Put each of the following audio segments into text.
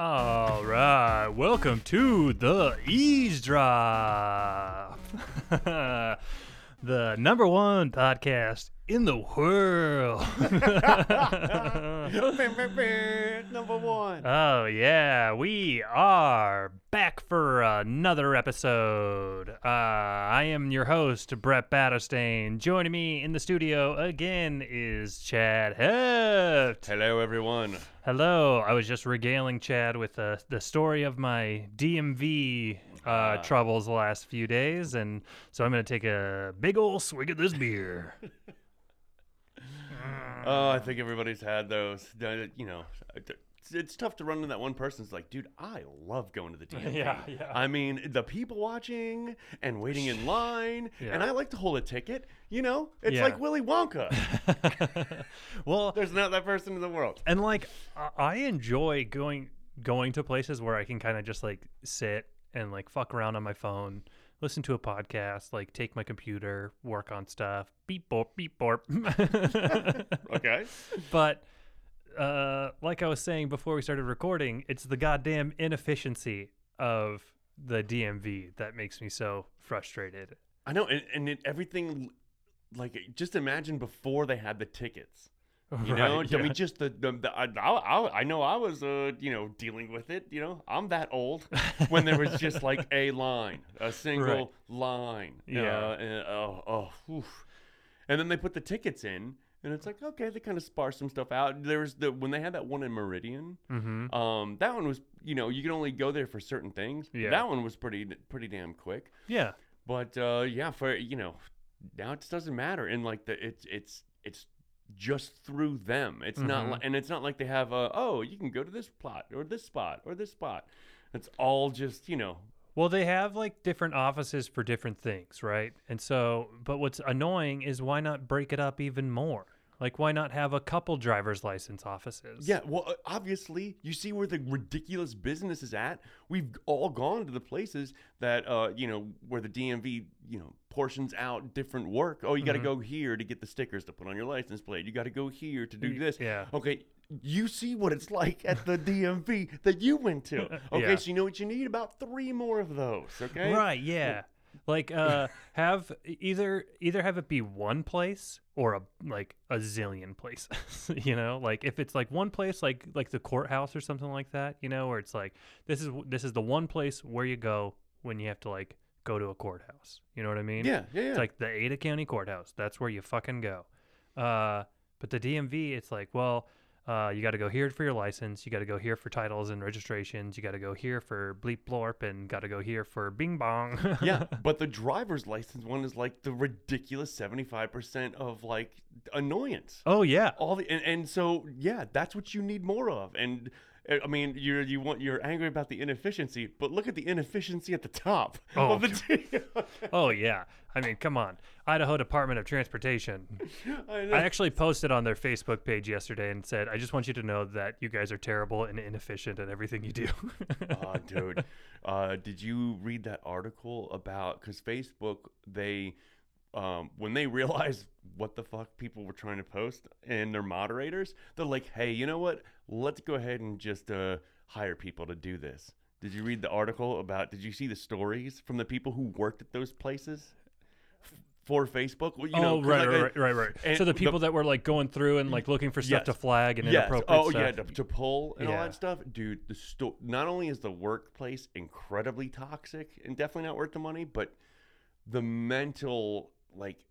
All right, welcome to the eavesdrop, the number one podcast in the world. Number one. oh yeah, we are back for another episode. Uh, I am your host Brett Batterstein. Joining me in the studio again is Chad Heft. Hello, everyone. Hello, I was just regaling Chad with uh, the story of my DMV uh, Ah. troubles the last few days, and so I'm gonna take a big ol' swig of this beer. Oh, I think everybody's had those. Uh, You know, it's- it's tough to run into that one person who's like, dude, I love going to the DMV. Yeah, yeah. I mean, the people watching and waiting in line, Yeah. and I like to hold a ticket. You know, it's Yeah. like Willy Wonka. well, There's not that person in the world. and like I- I enjoy going going to places where I can kind of just like sit and like fuck around on my phone, listen to a podcast, like take my computer, work on stuff, beep borp, beep borp. Okay. but uh, like I was saying before we started recording, it's the goddamn inefficiency of the DMV that makes me so frustrated. I know, and, and it, everything, like, just imagine before they had the tickets. You know, I mean, just the, the, the I, I, I know I was, uh, you know, dealing with it. You know, I'm that old when there was just like a line, a single line. Yeah. Uh, and, oh, oh, and then they put the tickets in, and it's like, okay, they kind of sparse some stuff out. There was the when they had that one in Meridian. mm-hmm. Um, that one was, you know, you can only go there for certain things. Yeah. That one was pretty, pretty damn quick. Yeah, But uh, yeah, for you know, now it just doesn't matter, and like the it's it's it's just through them. It's not Mhm. like, and it's not like they have a oh you can go to this plot or this spot or this spot. It's all just you know Well, they have like different offices for different things, right? And so, but what's annoying is why not break it up even more? Like, why not have a couple driver's license offices? yeah. Well, obviously you see where the ridiculous business is at. We've all gone to the places that uh you know where the DMV you know portions out different work. Oh, you got to Mhm. go here to get the stickers to put on your license plate. You got to go here to do this. yeah. Okay, you see what it's like at the DMV that you went to. Okay, Yeah. so you know what you need? About three more of those. Okay. Right, yeah. Like uh have either either have it be one place or a like a zillion places. you know? Like if it's like one place like like the courthouse or something like that, you know, where it's like this is this is the one place where you go when you have to like go to a courthouse. You know what I mean? Yeah, yeah, yeah. It's like the Ada County Courthouse. That's where you fucking go. Uh, but the DMV, it's like, well, uh, you got to go here for your license. You got to go here for titles and registrations. You got to go here for bleep blorp and got to go here for bing bong. yeah, but the driver's license one is like the ridiculous seventy-five percent of like annoyance. oh yeah. All the and, and so yeah, that's what you need more of. And I mean, you're you want you're angry about the inefficiency, but look at the inefficiency at the top Oh, of the deal. Oh yeah. I mean, come on. Idaho Department of Transportation. I. I actually posted on their Facebook page yesterday and said, I just want you to know that you guys are terrible and inefficient at everything you do. oh, dude. Uh, did you read that article about because Facebook they um, when they realized what the fuck people were trying to post and their moderators, they're like, hey, you know what? Let's go ahead and just uh, hire people to do this. Did you read the article about? Did you see the stories from the people who worked at those places for Facebook? Well, you know, oh, 'cause, right, like, right, I- right, right, right. So the the- people that were like going through and like looking for stuff to flag and Yes. inappropriate Oh stuff. yeah, to, to pull and all that stuff, dude. The sto- not only is the workplace incredibly toxic and definitely not worth the money, but the mental like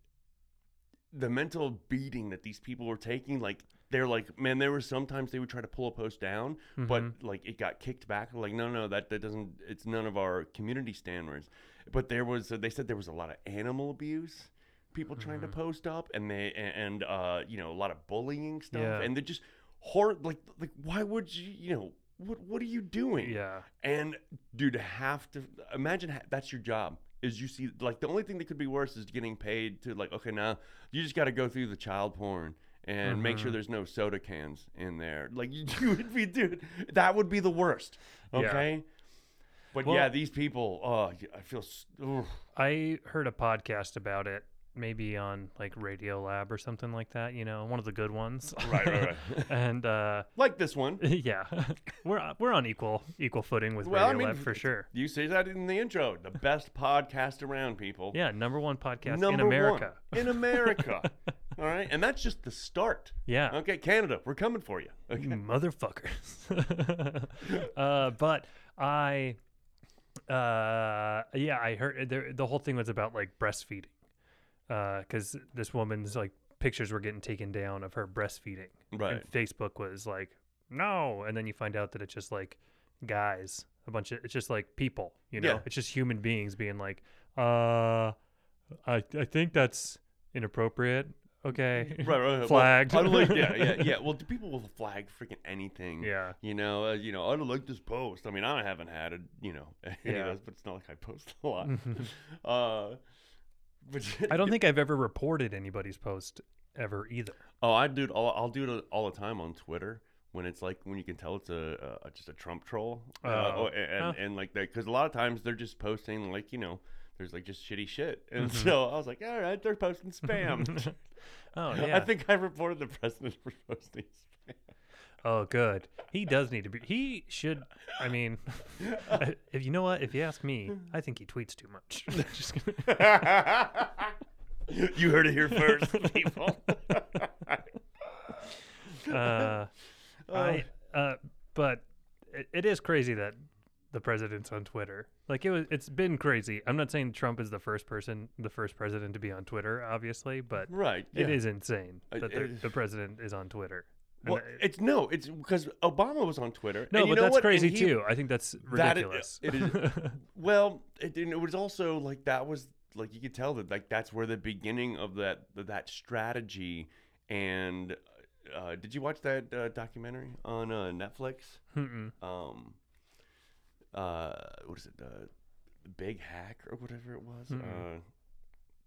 the mental beating that these people were taking, like they're like, man, there were sometimes they would try to pull a post down, but Mhm. like it got kicked back. Like, no, no, that that doesn't. It's none of our community standards. But there was, they said there was a lot of animal abuse. People trying to Mhm. post up, and they and uh, you know a lot of bullying stuff, Yeah. and they're just horror. Like, like why would you, you know, what what are you doing? Yeah. And dude, have to imagine ha- that's your job. Is you see like the only thing that could be worse is getting paid to like okay now you just got to go through the child porn and make sure Mhm. there's no soda cans in there. Like you, you would be dude, that would be the worst. Yeah. Okay. But Well- yeah, these people. Oh, I feel. oof. I heard a podcast about it maybe on like Radio Lab or something like that. You know, one of the good ones. Right, right, right. and uh, like this one. yeah, we're we're on equal equal footing with Well, I Radio mean, Lab for sure. You say that in the intro. The best podcast around, people. Yeah, number one podcast Number in America. One in America. All right, and that's just the start. Yeah. Okay, Canada, we're coming for you. Okay. motherfuckers. uh, but I, uh, yeah, I heard there, the whole thing was about like breastfeeding, because this woman's like pictures were getting taken down of her breastfeeding, Right. And Facebook was like, no, and then you find out that it's just like guys, a bunch of it's just like people, you know, Yeah. it's just human beings being like, uh, I I think that's inappropriate. Okay, Right, right. right. Flagged. Well, like, yeah, yeah, yeah. Well, do people will flag freaking anything. yeah. You know, uh, you know, I don't like this post. I mean, I haven't had it, you know, any Yeah. of those, but it's not like I post a lot. uh, but I don't think I've ever reported anybody's post ever either. Oh, I do. it all, I'll do it all the time on Twitter when it's like when you can tell it's a, a just a Trump troll. Uh, and, and, Huh. and like that because a lot of times they're just posting like you know there's like just shitty shit, and Mm-hmm. so I was like, all right, they're posting spam. Oh yeah. I think I reported the president for posting spam. Oh good. He does need to be. He should. I mean, if you know what, if you ask me, I think he tweets too much. Just kidding. you heard it here first, people. uh, I. Uh, but it, it is crazy that the president's on Twitter. Like it was. It's been crazy. I'm not saying Trump is the first person, the first president to be on Twitter, obviously, but right. it yeah. is insane that it the, the president is on Twitter. And Well, I- it's no, it's because Obama was on Twitter. No, and you but know that's what? crazy he- too. I think that's That i- ridiculous. it is- Well, it, it was also like that was like you could tell that like that's where the beginning of that that strategy. And uh, did you watch that uh, documentary on uh, Netflix? Mm-mm. Um, uh, what is it? Uh, Big Hack or whatever it was. Mm-mm. Uh,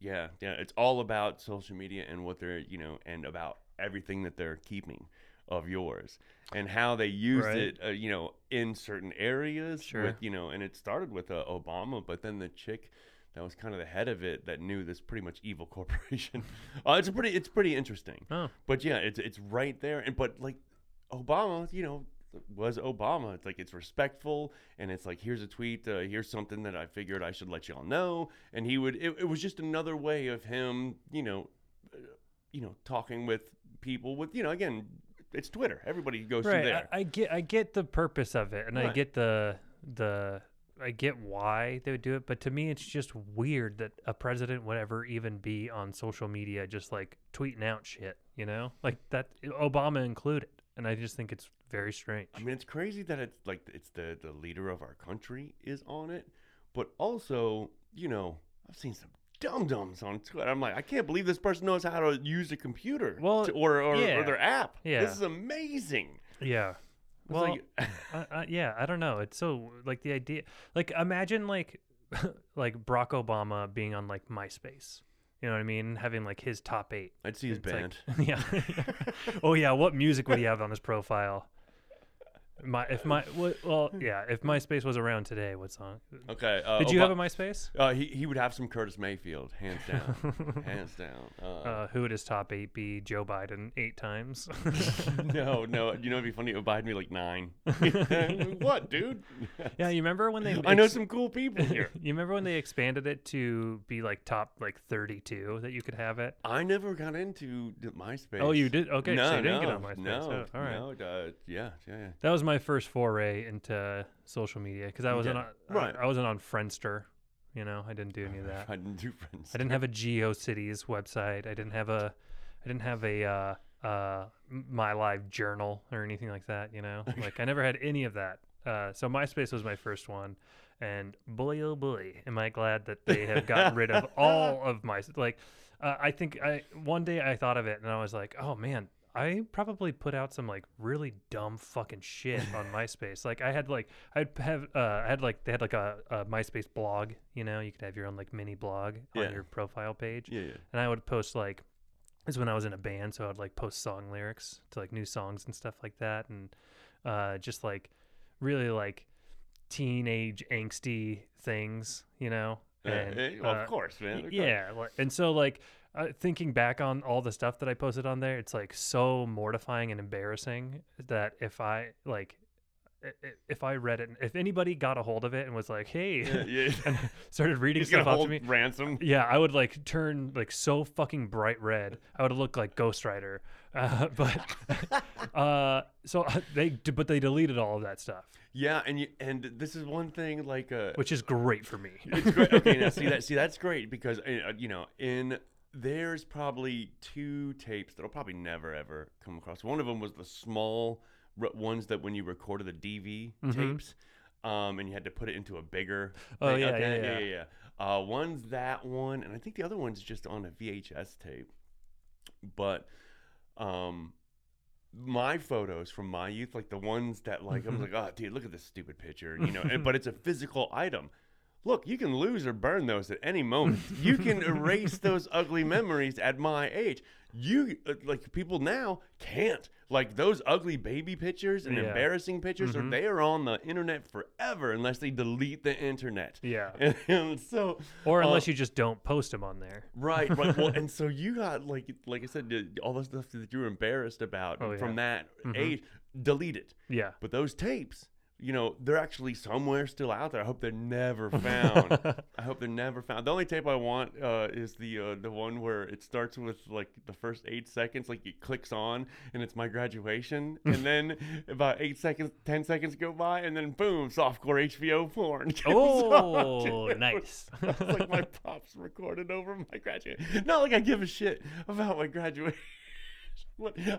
yeah, yeah. It's all about social media and what they're you know and about everything that they're keeping of yours and how they used Right. it uh, you know in certain areas Sure. with you know and it started with uh, obama but then the chick that was kind of the head of it that knew this pretty much evil corporation uh, it's a pretty it's pretty interesting. Oh, but yeah it's it's right there. And but like obama you know was obama. It's like it's respectful and it's like here's a tweet uh, here's something that i figured i should let y'all know. And he would it, it was just another way of him you know uh, you know talking with people with you know again it's twitter everybody goes through there I, I get I get the purpose of it, and I get the the I get why they would do it, but to me, it's just weird that a president would ever even be on social media, just like tweeting out shit. You know, like that Obama included, and I just think it's very strange. I mean, it's crazy that it's like it's the the leader of our country is on it, but also, you know, I've seen some dum dums on Twitter. I'm like, I can't believe this person knows how to use a computer, Well, to- or or, yeah. or their app. Yeah. this is amazing. yeah. Well, like, I, I, yeah, I don't know. It's so like the idea, like imagine like like Barack Obama being on like MySpace. You know what I mean? Having like his top eight. I'd see his It's like- band. yeah. oh yeah. What music would he have on his profile? My if my well yeah if MySpace was around today, what song? okay, uh, Did you Oba- have a MySpace? Uh, he he would have some Curtis Mayfield, hands down, hands down. Uh, Uh, who would his top eight be? Joe Biden eight times. no, no, you know it'd be funny. It would buy me like nine. what, dude? yeah, you remember when they? I know some cool people here. you remember when they expanded it to be like top like thirty two that you could have it? I never got into MySpace. Oh, you did? Okay, no, so you didn't no, get on MySpace. No, Oh, all right. no, yeah, yeah, yeah. That was my first foray into social media because I wasn't on, Right. I, I wasn't on Friendster. You know, I didn't do any of that. I didn't do friends. I didn't have a GeoCities website. I didn't have a, I didn't have a uh, uh, My Live journal or anything like that. You know, like I never had any of that. Uh, so MySpace was my first one, and boy oh boy, am I glad that they have gotten rid of all of my like. Uh, I think I one day I thought of it and I was like, oh man. I probably put out some like really dumb fucking shit on MySpace. Like I had like I'd have uh, I had like they had like a, a MySpace blog. You know, you could have your own like mini blog Yeah. on your profile page Yeah, yeah. and I would post like is when I was in a band, so I'd like post song lyrics to like new songs and stuff like that, and uh, just like really like teenage angsty things, you know. Uh, And, eh, well, uh, of course, man. of yeah, and so like uh, thinking back on all the stuff that I posted on there, it's like so mortifying and embarrassing that if I like, if I read it, if anybody got a hold of it and was like, "Hey," Yeah, yeah. and started reading stuff off to me, ransom. yeah, I would like turn like so fucking bright red. I would look like Ghost Rider. Uh, but uh, so uh, they, but they deleted all of that stuff, Yeah, and you, and this is one thing like uh, which is great for me. it's great. Okay, now see that see that's great because uh, you know in there's probably two tapes that'll probably never ever come across. One of them was the small r- ones that when you recorded the DV Mhm. tapes, um, and you had to put it into a bigger. Oh, yeah, okay, yeah, yeah, yeah. yeah. Uh, one's that one, and I think the other one's just on a VHS tape. But um, my photos from my youth, like the ones that like I'm Mhm. like, oh, dude, look at this stupid picture, you know. and, but it's a physical item. Look, you can lose or burn those at any moment. You can erase those ugly memories at my age. You uh, like people now can't. Like those ugly baby pictures and Yeah. embarrassing pictures, Mhm. or they are on the internet forever unless they delete the internet. Yeah, And, and so or uh, unless you just don't post them on there. Right, right. Well, and so you got like, like I said, uh, all the stuff that you were embarrassed about Oh, from that Mhm. age, delete it. Yeah. But those tapes, you know, they're actually somewhere still out there. I hope they're never found. I hope they're never found. The only tape I want uh, is the uh, the one where it starts with like the first eight seconds, like it clicks on, and it's my graduation, and then about eight seconds, ten seconds go by, and then boom, softcore HBO porn. oh, nice. Like my pops recorded over my graduation. Not like I give a shit about my graduation.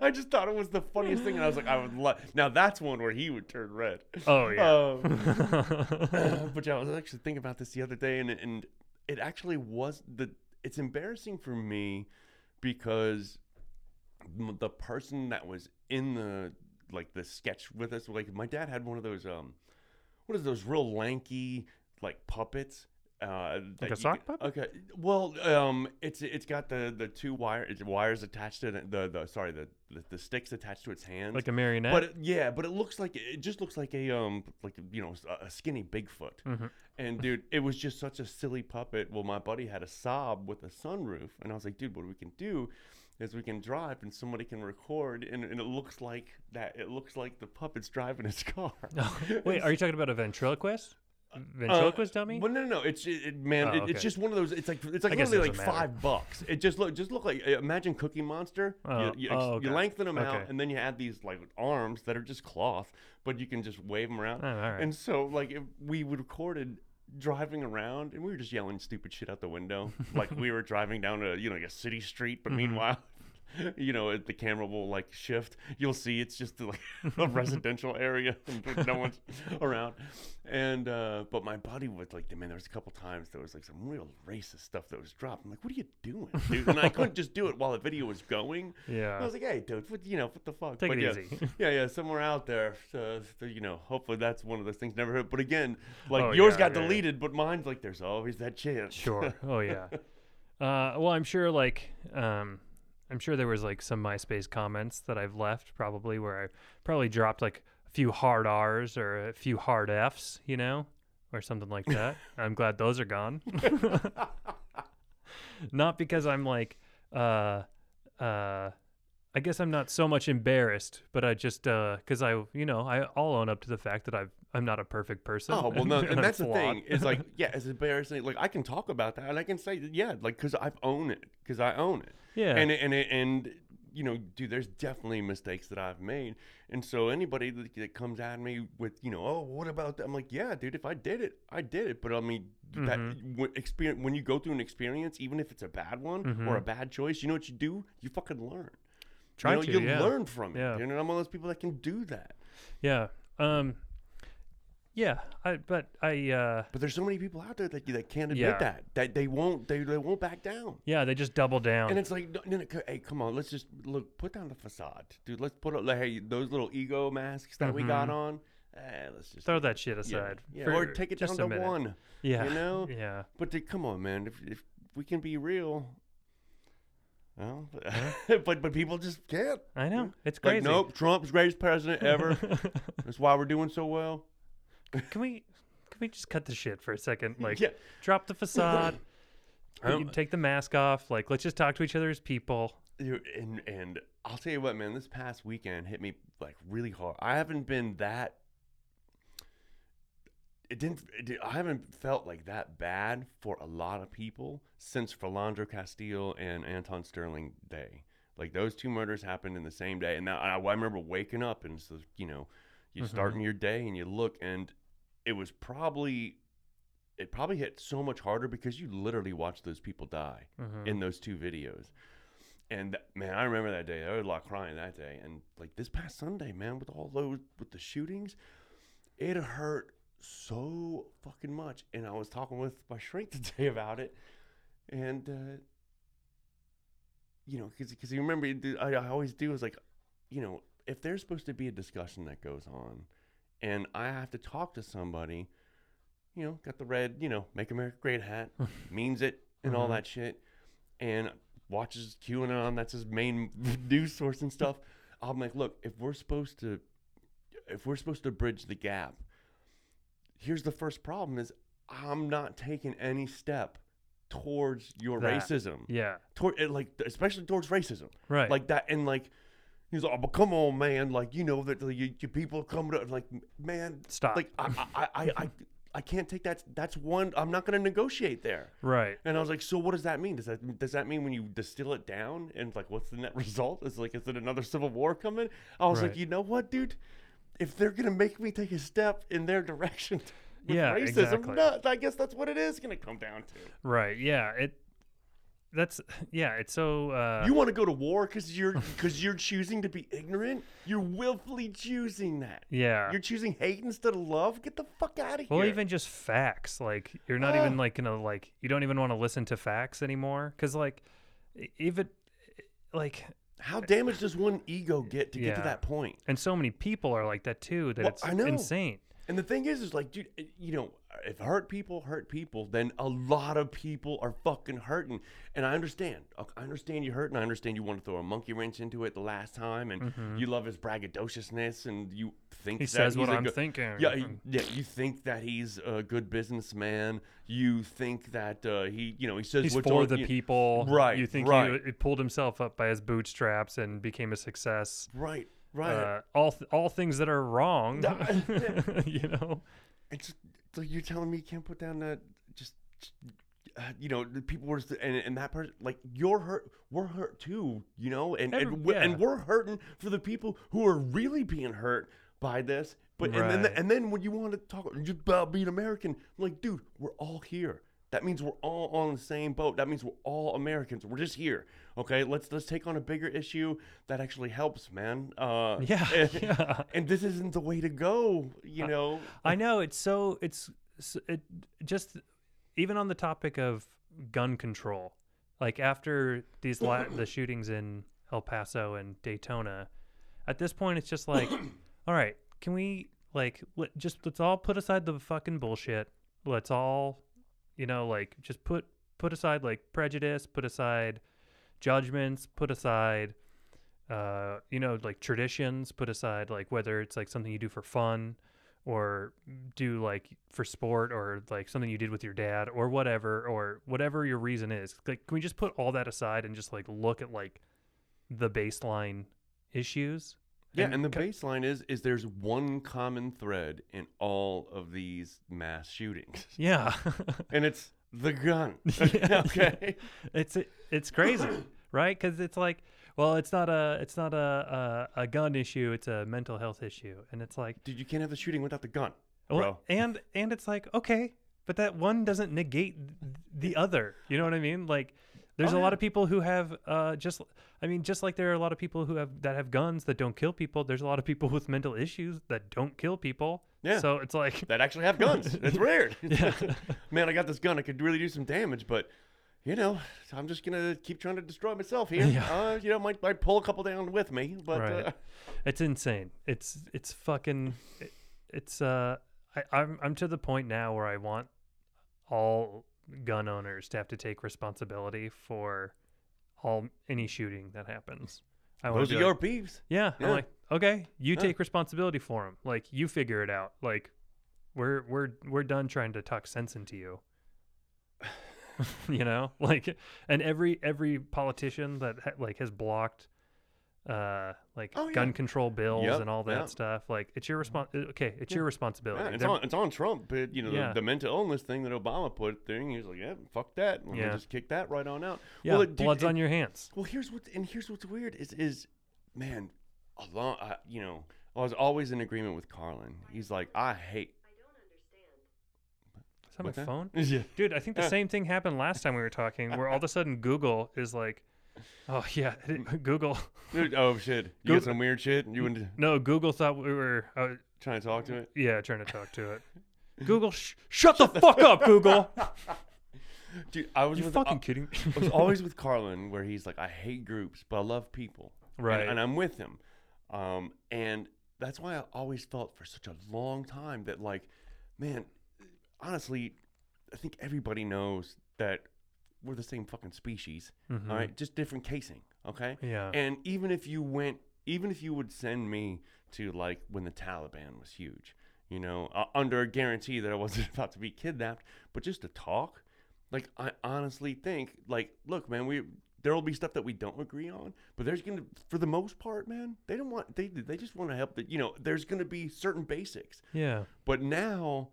I just thought it was the funniest thing, and I was like, I would love. Now that's one where he would turn red. oh yeah. Um, but yeah, I was actually thinking about this the other day, and and it actually was the. It's embarrassing for me because the person that was in the like the sketch with us, like my dad had one of those um, what is those real lanky like puppets. Uh, Like a sock can- puppet? Okay. Well, um, it's it's got the the two wire wires attached to it, the the sorry the, the the sticks attached to its hands. like a marionette. But it, yeah, but it looks like it just looks like a um like you know a- skinny Bigfoot. Mhm. And dude, it was just such a silly puppet. Well, my buddy had a Saab with a sunroof, and I was like, dude, what we can do is we can drive and somebody can record, and, and it looks like that. It looks like the puppet's driving his car. Wait, are you talking about a ventriloquist? Ventriloquist dummy? Well, no, no, no. It's it, it- man. Oh, it- okay. It's just one of those. It's like it's like I literally like matter. five bucks. It just look just look like uh, imagine Cookie Monster. Oh, you, you, oh, okay. you lengthen them out, and then you add these like arms that are just cloth, but you can just wave them around. Oh, right. And so like if we would recorded driving around, and we were just yelling stupid shit out the window, like we were driving down a you know like a city street, but Mhm. meanwhile. You know, the camera will like shift. You'll see it's just like a residential area, and no one's around. And uh, but my buddy was like, man, there was a couple times there was like some real racist stuff that was dropped. I'm like, what are you doing, dude? And I couldn't just do it while the video was going. Yeah, I was like, hey, dude, what you know, what the fuck? Take but it yeah, easy. yeah, yeah, somewhere out there. Uh, so, you know, hopefully that's one of those things never. But again, like Oh, yours yeah, got yeah, yeah. deleted, but mine's like there's always that chance. Sure. Oh yeah. Uh, well, I'm sure like um, I'm sure there was like some MySpace comments that I've left probably where I probably dropped like a few hard R's or a few hard F's, you know, or something like that. I'm glad those are gone. not because I'm like uh uh I guess I'm not so much embarrassed, but I just uh cuz I you know, I I'll own up to the fact that I've I'm not a perfect person. Oh well, no, and I'm that's the thing. Is like, yeah, it's embarrassing. Like I can talk about that, and I can say, yeah, like because I've owned it, because I own it. Yeah. and and and you know, dude, there's definitely mistakes that I've made, and so anybody that, that comes at me with, you know, oh, what about that? I'm like, yeah, dude, if I did it, I did it. But I mean, that Mhm. when experience when you go through an experience, even if it's a bad one or a bad choice, you know what you do? You fucking learn. Try you know, to, you yeah. learn from it. Yeah. And I'm one of those people that can do that. Yeah. Um yeah, I but I uh But there's so many people out there that that can't admit Yeah. that that they won't they, they won't back down. yeah, they just double down. And it's like, no, no, no, c- hey, come on, let's just look, put down the facade, dude. Let's put up, like, hey, those little ego masks that we got Mhm. on. Eh, let's just Throw that shit yeah, aside. yeah, for or take it just down a to minute. one. Yeah. you know? Yeah. But dude, come on, man. If if we can be real, well, but but, but people just can't. I know. It's Like, crazy. nope, Trump's greatest president ever. That's why we're doing so well. Can we can we just cut the shit for a second? Like yeah, drop the facade. You can take the mask off. Like, let's just talk to each other as people. And and I'll tell you what, man, this past weekend hit me like really hard. I haven't been that. It didn't. It did, I haven't felt like that bad for a lot of people since Philando Castile and Alton Sterling Day. Like those two murders happened in the same day, and now I, I remember waking up and so you know, you Mhm. starting your day and you look and it was probably. It probably hit so much harder because you literally watched those people die Mhm. in those two videos. And th- man, I remember that day. I was a lot crying that day. And like this past Sunday, man, with all those with the shootings, it hurt so fucking much. And I was talking with my shrink today about it, and uh, you know, because because you remember, I, I always do is like, you know, if there's supposed to be a discussion that goes on, and I have to talk to somebody, you know, got the red, you know, "Make America Great" hat, means it, and all Mhm. that shit, and watches QAnon. That's his main news source and stuff. I'm like, look, if we're supposed to, if we're supposed to bridge the gap, here's the first problem: is I'm not taking any step towards your That. racism, Yeah. toward eh, like especially towards racism, Right. like that, and like. He's like, oh, but come on, man! Like you know that like, you, you people come to like, man, Stop. like I, I, I, I, I can't take that. That's one. I'm not going to negotiate there. right. And I was like, so what does that mean? Does that does that mean when you distill it down and like what's the net result? Is like is it another civil war coming? I was like, you know what, dude? If they're gonna make me take a step in their direction with Yeah, racism, exactly. I guess that's what it is gonna come down to. Right. Yeah. It. That's yeah. It's so. Uh, you want to go to war because you're because you're choosing to be ignorant. You're willfully choosing that. yeah. You're choosing hate instead of love. Get the fuck out of here. Well, even just facts. Like you're not even like gonna like you don't even want to listen to facts anymore because like e- even like how damaged does one ego get to get to Yeah. that point? and so many people are like that too that Well, it's I know. insane. And the thing is, is like, dude, eh, you know, if hurt people hurt people, then a lot of people are fucking hurting. And I understand. I understand you hurt, and I understand you want to throw a monkey wrench into it the last time, and you love his braggadociousness, and you think Mm-hmm. He that says what I'm good- thinking. Yeah, yeah. You think that he's a good businessman. You think that uh, he, you know, he says He's what's for on- the you- people. Right, You think right. he, he pulled himself up by his bootstraps and became a success. Right, right. Uh, all th- all things that are wrong. You know. It's so you're telling me you can't put down that just, uh, you know the people were just, and and that person like you're hurt we're hurt too you know? And Every- and, we- and yeah. we're hurting for the people who are really being hurt by this but and then and then when you want to talk just about being American I'm like dude we're all here. That means we're all on the same boat. That means we're all Americans. We're just here okay let's let's take on a bigger issue that actually helps man uh Yeah. and, yeah. and this isn't the way to go you know I know it's so it's it just even on the topic of gun control. Like after these la- the shootings in El Paso and Dayton, at this point it's just like, all right, can we like let, just let's all put aside the fucking bullshit. Let's all, you know, like just put put aside like prejudice, put aside judgments, put aside uh, you know, like traditions, put aside like whether it's like something you do for fun or do like for sport or like something you did with your dad or whatever or whatever your reason is. Like can we just put all that aside and just like look at like the baseline issues? Yeah, And and the co- baseline is is there's one common thread in all of these mass shootings, Yeah. and it's the gun. Yeah, okay. it's it's crazy, right? Cuz it's like well, it's not a it's not a, a a gun issue, it's a mental health issue. And it's like Dude, you can't have the shooting without the gun, Well, bro. and and it's like okay, but that one doesn't negate the other. You know what I mean? Like, there's Oh, a lot of people who have uh, just. I mean, just like there are a lot of people who have that have guns that don't kill people. There's a lot of people with mental issues that don't kill people. Yeah. So it's like, That actually have guns. It's weird. Yeah. Man, I got this gun. I could really do some damage, but you know, I'm just gonna keep trying to destroy myself here. Yeah. Uh, you know, might might pull a couple down with me, but Right. uh, it's insane. It's it's fucking. It, it's uh. I, I'm I'm to the point now where I want all gun owners to have to take responsibility for all any shooting that happens. I those are be your like, beefs. yeah, Yeah. I'm like, okay, you Yeah. take responsibility for them. Like you figure it out. Like we're we're we're done trying to talk sense into you. you know, like, and every every politician that ha- like has blocked, uh, like Oh, yeah. gun control bills Yep, and all that yep. stuff. Like, it's your respons. Okay, it's Yeah. your responsibility. Yeah, it's They're- on it's on Trump, but you know Yeah. the, the mental illness thing that Obama put thing. He was like, yeah, fuck that. We'll Yeah. just kick that right on out. yeah, well, it- dude, blood's it- on your hands. Well, here's what and here's what's weird is is man, a long uh, you know I was always in agreement with Carlin. He's like, I hate. Is that my What's that? phone? Yeah. Dude, I think the same thing happened last time we were talking, where all of a sudden Google is like, oh yeah, Google. Dude, oh shit! You Go- got some weird shit. You wouldn't... No, Google thought we were, uh, trying to talk to it. yeah, trying to talk to it. Google, sh- shut the fuck up, Google. Dude, I was You with, fucking I, kidding? I was always with Carlin, where he's like, I hate groups, but I love people. And- right. and, I'm with him. Um, and that's why I always felt for such a long time that, like, man, honestly, I think everybody knows that we're the same fucking species. Mhm. All right, just different casing. Okay. Yeah. And even if you went, even if you would send me to like when the Taliban was huge, you know, uh, under a guarantee that I wasn't about to be kidnapped, but just to talk, like I honestly think, like, look, man, we there will be stuff that we don't agree on, but there's gonna, for the most part, man, they don't want they they just want to help. That you know, there's gonna be certain basics, yeah. but now.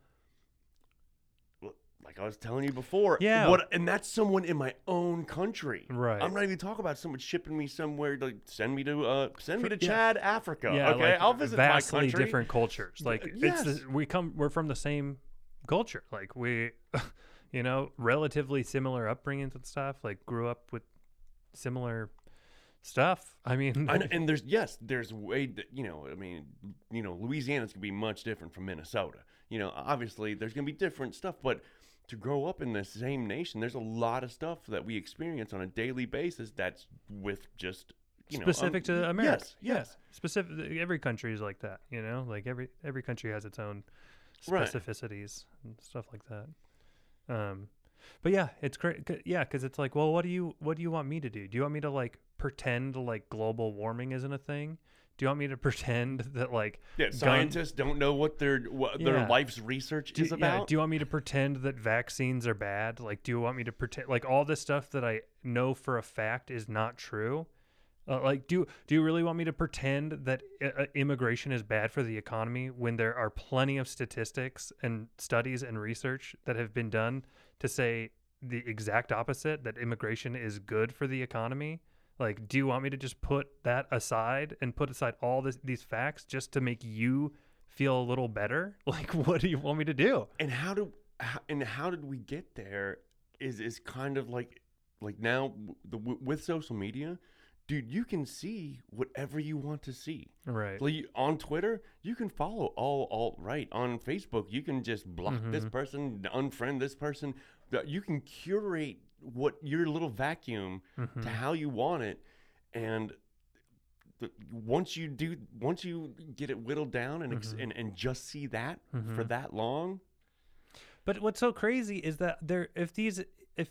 Like I was telling you before, Yeah. What, and that's someone in my own country. Right. I'm not even talking about someone shipping me somewhere to send me to uh send me to yeah. Chad, Africa. yeah, okay, like I'll visit vastly my country. different cultures. Like it's yes. the, we come we're from the same culture. Like we, you know, relatively similar upbringings and stuff. Like grew up with similar stuff. I mean, know- and there's yes, there's way that you know. I mean, you know, Louisiana's gonna be much different from Minnesota. You know, obviously there's gonna be different stuff, but to grow up in the same nation, there's a lot of stuff that we experience on a daily basis that's with just you know um, specific to America. Yes, yes. Specific. Every country is like that. You know, like every every country has its own Right. specificities and stuff like that. Um, but yeah, it's great. Yeah, because it's like, well, what do you what do you want me to do? Do you want me to like pretend like global warming isn't a thing? Do you want me to pretend that like Yeah, gun- scientists don't know what their what their Yeah. life's research do, is yeah, about. do you want me to pretend that vaccines are bad? Like, do you want me to pretend like all this stuff that I know for a fact is not true? Uh, like, do do you really want me to pretend that uh, immigration is bad for the economy when there are plenty of statistics and studies and research that have been done to say the exact opposite that immigration is good for the economy? Like, do you want me to just put that aside and put aside all this, these facts just to make you feel a little better? Like, what do you want me to do? and how do and how did we get there is is kind of like like now the, with social media dude you can see whatever you want to see Right. like on twitter you can follow all alt right on facebook you can just block this Mhm. person unfriend this person you can curate what your little vacuum Mhm. to how you want it and the, once you do once you get it whittled down and, ex- Mhm. and and just see that for Mhm. that long But what's so crazy is that there, if these, if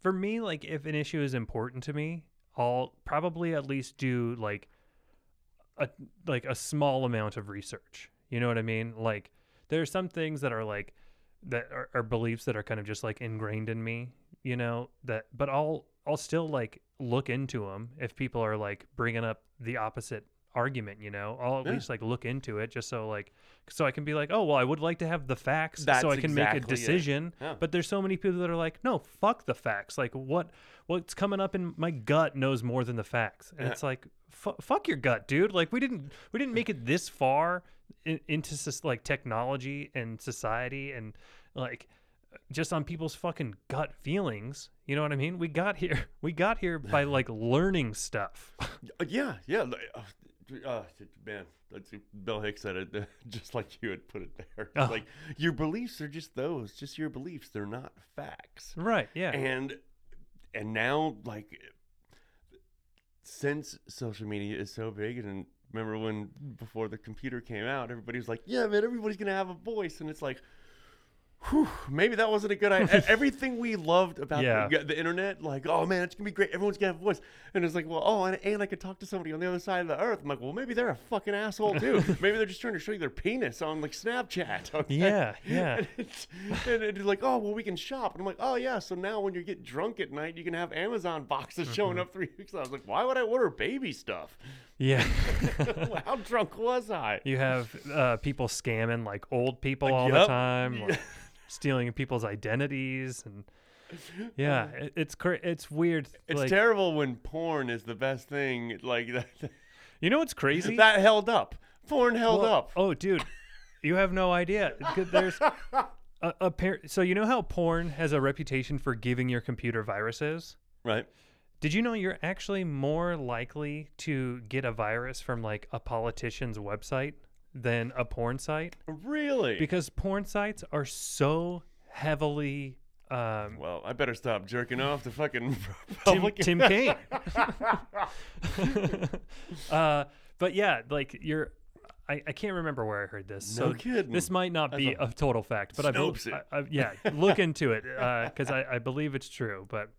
for me, like if an issue is important to me, I'll probably at least do like a like a small amount of research. You know what I mean? Like there are some things that are like that are, are beliefs that are kind of just like ingrained in me. You know that, but I'll I'll still like look into them if people are like bringing up the opposite argument. You know, I'll at Yeah. least like look into it just so like so I can be like, oh well, I would like to have the facts That's so I can make a decision. Yeah. But there's so many people that are like, no, fuck the facts. Like what what's coming up in my gut knows more than the facts, and Yeah. it's like, fu- fuck your gut, dude. Like we didn't we didn't make it this far in, into like technology and society and like just on people's fucking gut feelings. You know what I mean? We got here. We got here by like learning stuff. Uh, yeah, yeah. Uh, man, that's, Bill Hicks said it just like you had put it there. Oh. Like your beliefs are just those, just your beliefs. They're not facts. right? Yeah. And and now like since social media is so big, and remember when before the computer came out, everybody was like, "Yeah, man, everybody's gonna have a voice," and it's like. Whew, maybe that wasn't a good idea. Everything we loved about Yeah. the, the internet, like, oh man, it's gonna be great. Everyone's gonna have a voice, and it's like, well, oh, and, and I could talk to somebody on the other side of the earth. I'm like, well, maybe they're a fucking asshole too. maybe they're just trying to show you their penis on like Snapchat. okay? Yeah, yeah. And it's, and it's like, oh, well, we can shop. And I'm like, oh yeah. So now when you get drunk at night, you can have Amazon boxes showing Mm-hmm. up three weeks. I was like, why would I order baby stuff? Yeah. How drunk was I? you have uh, people scamming like old people all the Yup. time, stealing people's identities, and yeah, it, it's cra- it's weird. It's like, terrible when porn is the best thing. Like that, you know what's crazy? that held up. Porn held Well, up. Oh, dude, you have no idea. There's a, a par- so you know how porn has a reputation for giving your computer viruses. Right. Did you know you're actually more likely to get a virus from like a politician's website than a porn site? Really? Because porn sites are so heavily um, well, I better stop jerking off to fucking Tim. Tim Kaine. uh, but yeah, like you're. I, I can't remember where I heard this. No so kidding. This might not be a- a total fact, but I, bel- Snopes it. I, I yeah, look into it because I, I believe it's true. But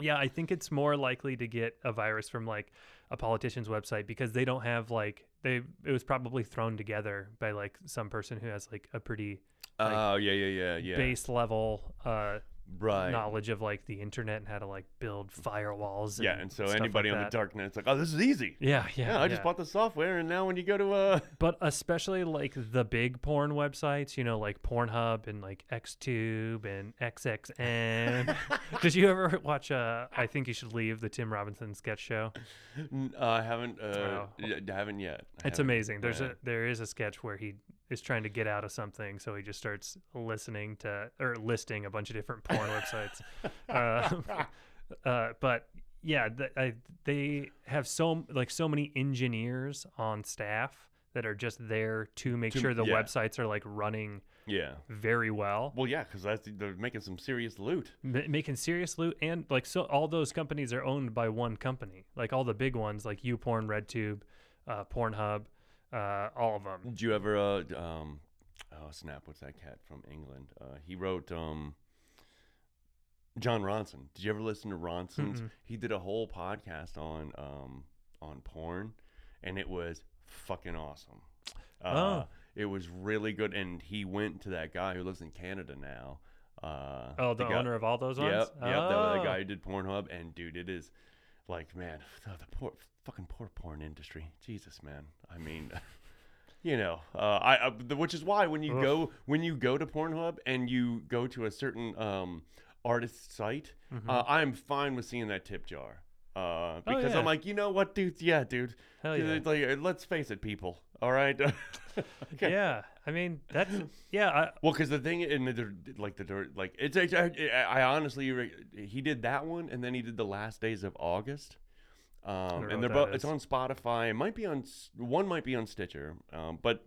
yeah, I think it's more likely to get a virus from like a politician's website because they don't have like they. It was probably thrown together by like some person who has like a pretty Oh yeah, yeah, yeah, yeah. base level uh, right. knowledge of like the internet and how to like build firewalls. Yeah, and so stuff like anybody on the that. dark net, it's like, oh, this is easy. Yeah, yeah. Yeah, I just bought the software, and now when you go to uh, But especially like the big porn websites, you know, like Pornhub and like XTube and XXN. Did you ever watch? Uh, I think you should leave the Tim Robinson sketch show. uh, I haven't, uh, Oh. y- haven't yet. I It's haven't. amazing. There's Yeah. a there is a sketch where he is trying to get out of something, so he just starts listening to or listing a bunch of different porn websites. Uh, uh, but yeah, th- I, they have so like so many engineers on staff that are just there to make To- sure the yeah. websites are like running Yeah. very well, Well, yeah, because they're making some serious loot. ma- making serious loot, and like so all those companies are owned by one company. Like all the big ones, like YouPorn RedTube, uh, Pornhub, uh, all of them. Did you ever, uh, um, oh snap, what's that cat from England? Uh, he wrote, um, Jon Ronson. Did you ever listen to Ronson's? Mm-mm. He did a whole podcast on, um, on porn, and it was fucking awesome. Uh, Oh. It was really good, and he went to that guy who lives in Canada now. Uh, Oh, the guy- owner of all those ones. Yep, yep. That was the Oh. guy who did Pornhub, and dude, it is like, man, the, the poor, fucking poor porn industry. Jesus, man. I mean, you know, uh, I, I the, which is why when you Oof. go when you go to Pornhub and you go to a certain um, artist site, Mm-hmm. uh, I'm fine with seeing that tip jar. Uh, because Oh, yeah. I'm like, you know what, dude? Yeah, dude. Hell yeah. Like, uh, let's face it, people. All right. okay. Yeah, I mean that's yeah. I, Well, because the thing in the like the like it's I, I honestly he did that one and then he did the last days of August. Um, and they're both is. it's on Spotify. It might be on one might be on Stitcher. Um, but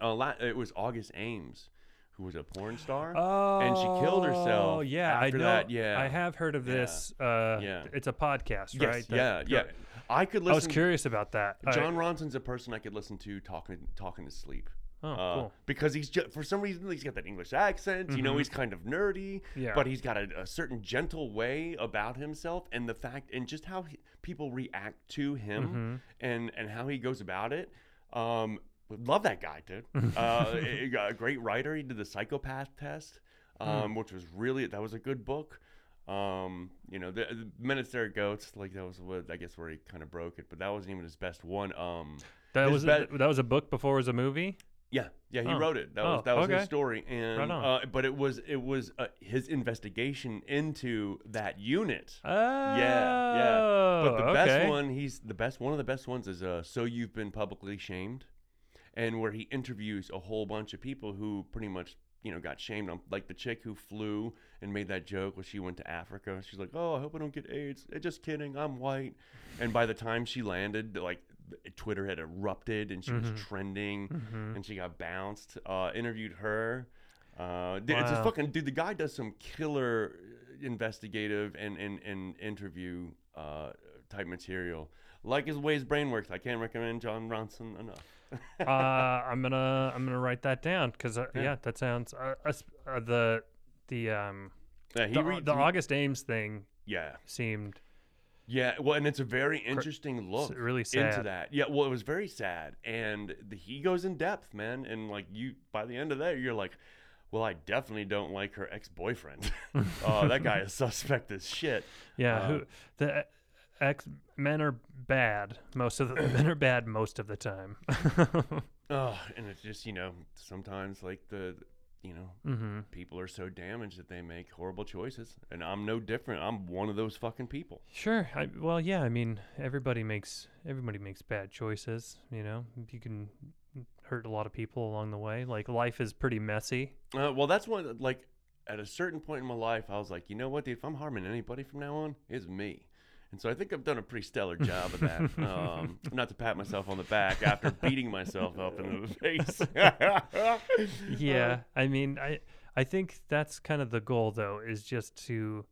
uh, la- it was August Ames who was a porn star. oh, and she killed herself Oh Yeah, I know. that, yeah. I have heard of Yeah. this. Uh, Yeah. it's a podcast, yes, right? that- yeah, yeah. I could listen. I was curious about that. Jon Ronson's a person I could listen to talking talking to sleep. oh, Uh, cool. Because he's just, for some reason he's got that English accent. You know, Mhm. he's kind of nerdy, Yeah. but he's got a, a certain gentle way about himself, and the fact and just how he, people react to him, Mhm. and and how he goes about it. Um, love that guy, dude. uh, got a great writer. He did the psychopath test, Hmm. um, which was really that was a good book. Um, you know, the, the Men Who Stare at Goats like that was what I guess where he kind of broke it, but that wasn't even his best one. Um, That was that was a book before it was a movie. yeah, yeah, he Oh. wrote it. That Oh, was that was okay. his story, and Right uh, but it was it was uh, his investigation into that unit. Oh, yeah, yeah. But the okay. best one, he's the best. One of the best ones is uh, "So You've Been Publicly Shamed," and where he interviews a whole bunch of people who pretty much you know got shamed on, like the chick who flew and made that joke when she went to Africa. She's like, "Oh, I hope I don't get AIDS." Eh, Just kidding, I'm white. And by the time she landed, like Twitter had erupted and she was Mhm. trending Mhm. and she got bounced. Uh, interviewed her. Uh, d- it's Wow. fucking dude. The guy does some killer investigative and and, and interview uh, type material. Like his way his brain works. I can't recommend Jon Ronson enough. uh, I'm gonna I'm gonna write that down because uh, Yeah. yeah. that sounds uh, uh, the the um Yeah, he the, reads. the he- August Ames thing yeah, seemed yeah. Well, and it's a very interesting s- look really into that. Yeah, well, it was very sad, and the, he goes in depth, man. And like you, by the end of that, you're like, well, I definitely don't like her ex boyfriend. oh, that guy is suspect as shit. Yeah, Um, who the ex men are bad most of the men are bad most of the time. Oh, and it's just you know sometimes like the you know hmm people are so damaged that they make horrible choices, and I'm no different. I'm one of those fucking people. Sure. I, well, yeah. I mean, everybody makes everybody makes bad choices. You know, you can hurt a lot of people along the way. Like life is pretty messy. Uh, well, that's one like at a certain point in my life, I was like, you know what, dude? If I'm harming anybody from now on, it's me. And so I think I've done a pretty stellar job of that. um, not to pat myself on the back after beating myself up in the face. Yeah. I mean, I I think that's kind of the goal though is just to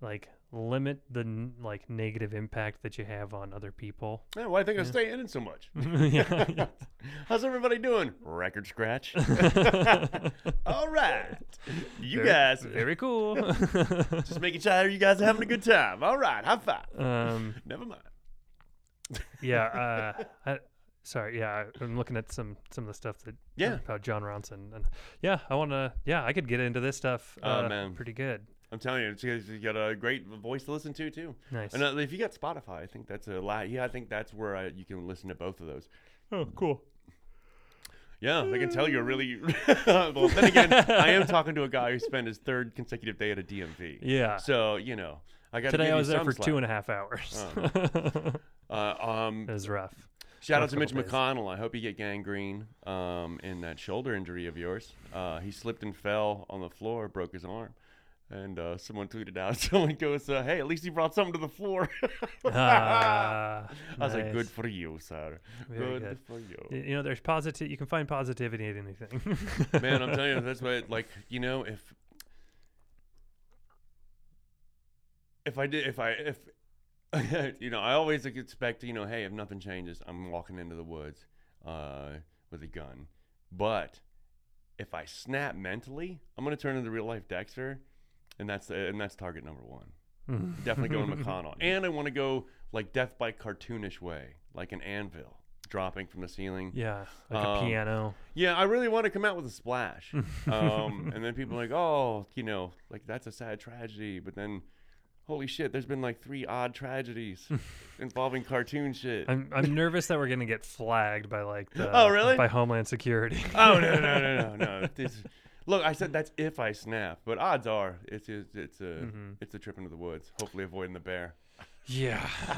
like limit the n- like negative impact that you have on other people. Yeah, well, I think I stay in it so much. yeah. yeah. How's everybody doing? Record scratch. All right, you Very- guys. very cool. Just making sure you guys are having a good time. All right, high five. um Never mind. yeah uh I, sorry yeah i'm looking at some some of the stuff that Yeah. about jon ronson and yeah i want to yeah i could get into this stuff Oh, uh, man. pretty good I'm telling you, it's, you got a great voice to listen to too. nice And uh, if you got Spotify, I think that's a lot. Yeah, I think that's where I, you can listen to both of those. oh cool Yeah, I can tell you're really. well, then again, I am talking to a guy who spent his third consecutive day at a DMV. yeah So you know, I got today i was there for two and a half hours Uh, Uh, um, it was rough shout out to Mitch days. McConnell. I hope you get gangrene um, in that shoulder injury of yours. Uh, he slipped and fell on the floor, broke his arm. And uh, someone tweeted out, someone goes, uh, "Hey, at least he brought something to the floor." Ah, I was like, "Good for you, sir. Good, good. for you." You know there's positive you can find positivity in anything Man, I'm telling you, that's what like you know if if I did if I if you know I always expect you know hey if nothing changes I'm walking into the woods uh, with a gun, but if I snap mentally I'm gonna turn into real life Dexter, and that's and that's target number one. Definitely going McConnell, and I want to go like death by cartoonish way, like an anvil dropping from the ceiling. yeah like Um, a piano Yeah, I really want to come out with a splash. um, and then people are like, oh, you know, like that's a sad tragedy. But then, holy shit, there's been like three odd tragedies involving cartoon shit. I'm, I'm nervous that we're gonna get flagged by like the Oh, really? by Homeland Security. oh no no no no no! This, look, I said that's if I snap, but odds are it's it's it's a Mhm. it's a trip into the woods. Hopefully, avoiding the bear. Yeah.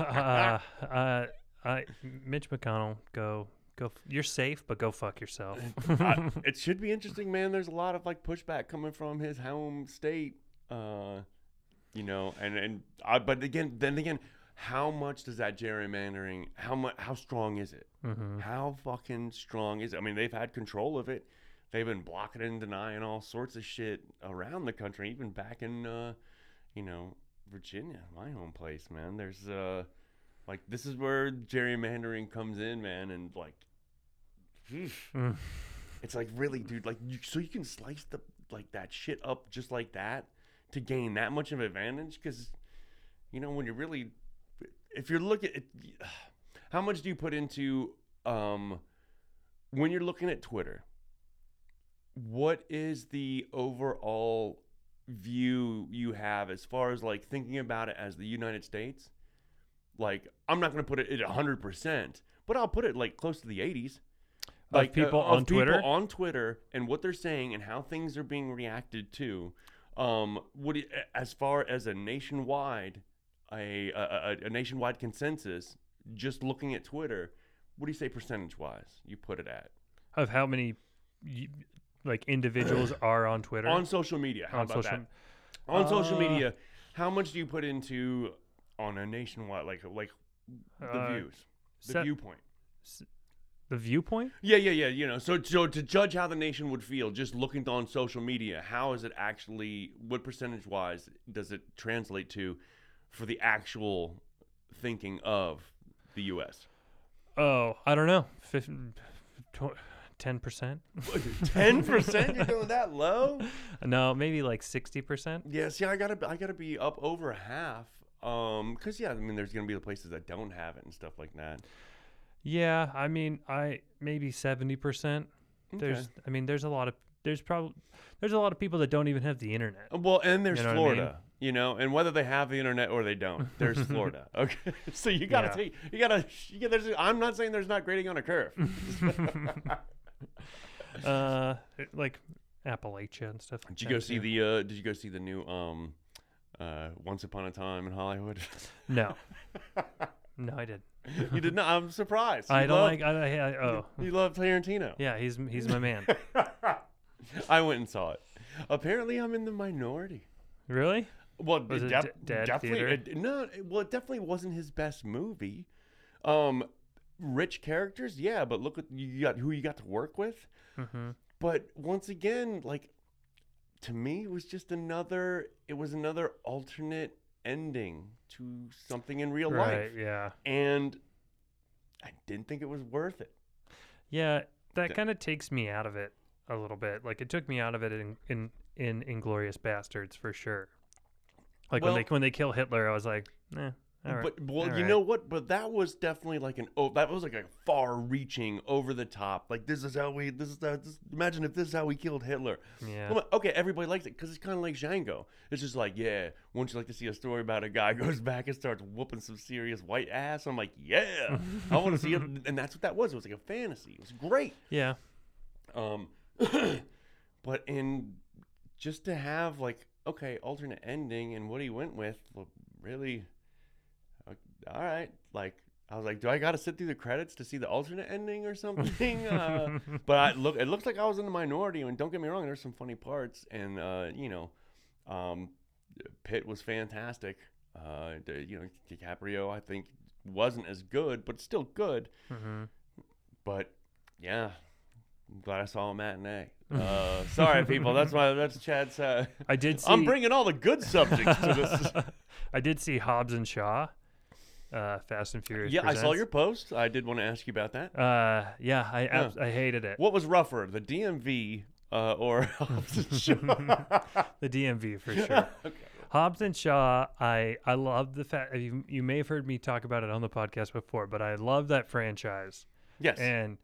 Uh, uh, I, Mitch McConnell, go, go. f- You're safe, but go fuck yourself. I, it should be interesting, man. There's a lot of like pushback coming from his home state, uh, you know, and and I, but again, then again, how much does that gerrymandering? How much? How strong is it? hmm How fucking strong is it? I mean, they've had control of it. They've been blocking and denying all sorts of shit around the country, even back in, uh, you know, Virginia, my home place, man. There's, uh, like, this is where gerrymandering comes in, man, and like, Mm. it's like really, dude, like, you, so you can slice the like that shit up just like that to gain that much of advantage, because, you know, when you're really, if you're looking at, how much do you put into, um, when you're looking at Twitter? What is the overall view you have as far as like thinking about it as the United States? Like, I'm not going to put it at 100%, but I'll put it like close to the 80s. Of people uh, on Twitter? people on Twitter and what they're saying and how things are being reacted to. Um, what as far as a nationwide, a, a, a, nationwide consensus, just looking at Twitter, what do you say percentage wise? You put it at Of how many, like individuals are on Twitter on social media. How on about social. that? On social Uh, media, how much do you put into on a nationwide like like the Uh, views, the set- viewpoint? The viewpoint. Yeah, yeah, yeah. You know, so so to judge how the nation would feel just looking on social media, how is it actually? What percentage wise does it translate to for the actual thinking of the U.S.? Oh, I don't know. Fif- ten percent. Ten percent? You're going that low? No, maybe like sixty percent. Yeah. See, I gotta, I gotta be up over half. Um, cause yeah, I mean, there's gonna be the places that don't have it and stuff like that. Yeah, I mean, I maybe seventy percent. There's, Okay. I mean, there's a lot of there's probably there's a lot of people that don't even have the internet. Well, and there's You know what I mean? Florida, you know, and whether they have the internet or they don't, there's Florida. Okay, so you gotta Yeah. take, you gotta, you gotta there's, I'm not saying there's not grading on a curve. uh, like Appalachia and stuff. Like Did you go see too. the? Uh, did you go see the new um, uh, Once Upon a Time in Hollywood? No, no, I did. you did not. I'm surprised. I don't love- like. I, I, I, oh, You love Tarantino. yeah, he's he's my man. I went and saw it. Apparently, I'm in the minority. really? Well, Was it it def- d- dead definitely. theater? It, no, well, it definitely wasn't his best movie. Um, rich characters, yeah, but look at you got who you got to work with. Mm-hmm. But once again, like to me, it was just another. It was another alternate ending to something in real Right. life, Yeah. and I didn't think it was worth it. Yeah. That Th- kind of takes me out of it a little bit. Like it took me out of it in in in Inglourious Basterds for sure. Like Well- when they when they kill Hitler, I was like, eh. Right. But well, all you right. know what? But that was definitely like an oh, that was like a far-reaching, over the top. Like this is how we. This is how. This, imagine if this is how we killed Hitler. yeah. On, okay, everybody likes it because it's kind of like Django. It's just like, yeah, wouldn't you like to see a story about a guy goes back and starts whooping some serious white ass? I'm like, yeah, I want to see it, and that's what that was. It was like a fantasy. It was great. Yeah. Um, but in just to have like, okay, alternate ending, and what he went with, really, all right, like. I was like, do I got to sit through the credits to see the alternate ending or something? uh, but I look, it looks like I was in the minority. And don't get me wrong, there's some funny parts, and uh, you know, um, Pitt was fantastic. Uh, you know, DiCaprio, I think, wasn't as good, but still good. hmm But yeah, I'm glad I saw a matinee. Uh, sorry, people. That's my that's Chad's. Uh, I did see. I'm bringing all the good subjects to this. I did see Hobbs and Shaw. Uh, Fast and Furious. yeah, I saw your post. I did want to ask you about that. Uh, yeah, I abs- I hated it. What was rougher, the DMV uh, or Hobbs and Shaw? The DMV for sure. okay. Hobbs and Shaw, I I love the fact you you may have heard me talk about it on the podcast before, but I love that franchise, Yes. and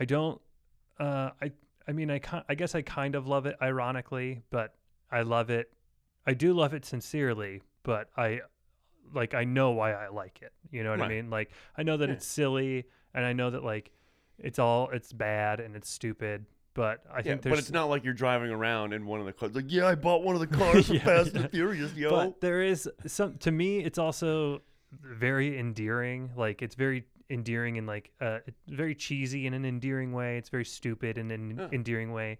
I don't. Uh, I I mean I I guess I kind of love it ironically, but I love it. I do love it sincerely, but I like I know why I like it. You know what I mean? Like I know that Yeah. it's silly, and I know that like it's all it's bad and it's stupid, but I yeah, think there's but it's not like you're driving around in one of the cars. Like, yeah, I bought one of the cars from Yeah, Fast and Furious, yo. But there is some to me it's also very endearing. Like it's very endearing and like uh very cheesy in an endearing way. It's very stupid in an Yeah. endearing way.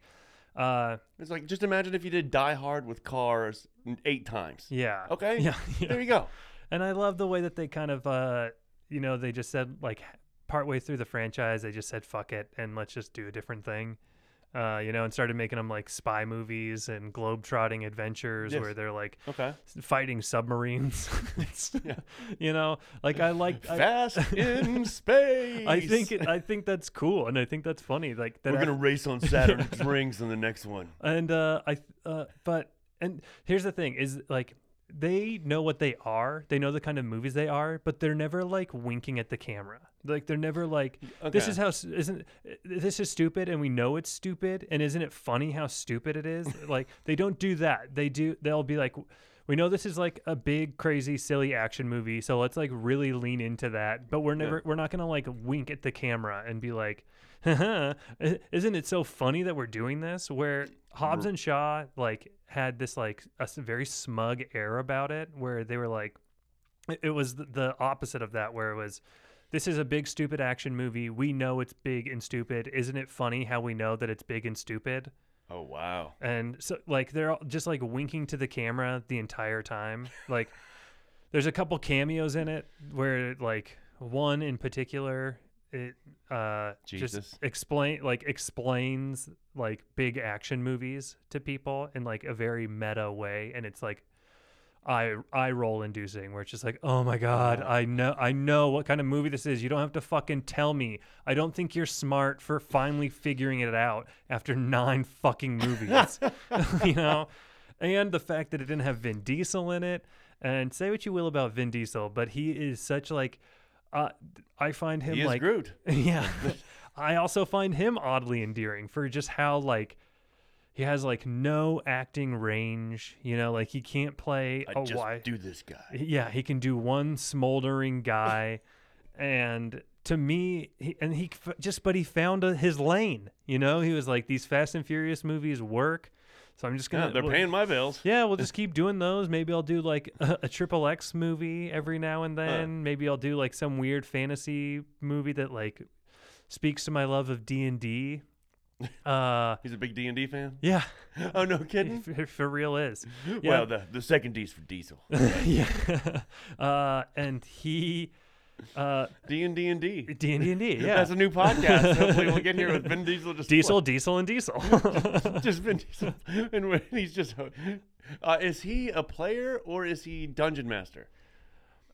Uh it's like just imagine if you did Die Hard with cars eight times. yeah. Okay. Yeah. yeah. There you go. And I love the way that they kind of uh you know, they just said like partway through the franchise they just said fuck it and let's just do a different thing. Uh, you know, and started making them like spy movies and globe-trotting adventures Yes. where they're like Okay. fighting submarines. Yeah. You know, like I like I, Fast in space. I think it, I think that's cool, and I think that's funny. Like that. we're gonna race on Saturn's rings in the next one. and uh, I uh, but and here's the thing: is like they know what they are. They know the kind of movies they are, but they're never like winking at the camera. Like they're never like, "This is how isn't this is stupid," and we know it's stupid, and isn't it funny how stupid it is? like they don't do that. They do. They'll be like. We know this is like a big, crazy, silly action movie, so let's like really lean into that. But we're never, we're not gonna like wink at the camera and be like, "Haha, i- isn't it so funny that we're doing this?" Where Hobbs mm-hmm. and Shaw like had this like a very smug air about it, where they were like, it- it was the opposite of that, where it was, this is a big stupid action movie. We know it's big and stupid. Isn't it funny how we know that it's big and stupid? Oh wow. And so like they're all just like winking to the camera the entire time. Like there's a couple cameos in it where like one in particular it uh Jesus. just explain like explains like big action movies to people in like a very meta way and it's like eye eye roll inducing where it's just like oh my god i know i know what kind of movie this is. You don't have to fucking tell me. I don't think you're smart for finally figuring it out after nine fucking movies. You know? And the fact that it didn't have vin diesel in it and say what you will about vin diesel but he is such like uh, i find him He like Groot. yeah. I also find him oddly endearing for just how like he has like no acting range, you know, like he can't play I a just why. do this guy. Yeah, he can do one smoldering guy and to me he, and he just but he found a, his lane, you know? He was like these Fast and Furious movies work. So I'm just going Yeah, they're paying my bills. yeah, we'll just keep doing those. Maybe I'll do like a, triple X movie every now and then. Maybe I'll do like some weird fantasy movie that like speaks to my love of D and D. Uh, He's a big D and D fan. yeah, Oh no, kidding. for, for real is. Yeah. Well, the the second D's for Diesel. yeah, uh, and he uh, D and D and D. D and D and D. Yeah, That's a new podcast. Hopefully, we'll get here with Vin Diesel. Just Diesel, Diesel, and Diesel. just Vin Diesel, and when he's just. Uh, is he a player or is he dungeon master?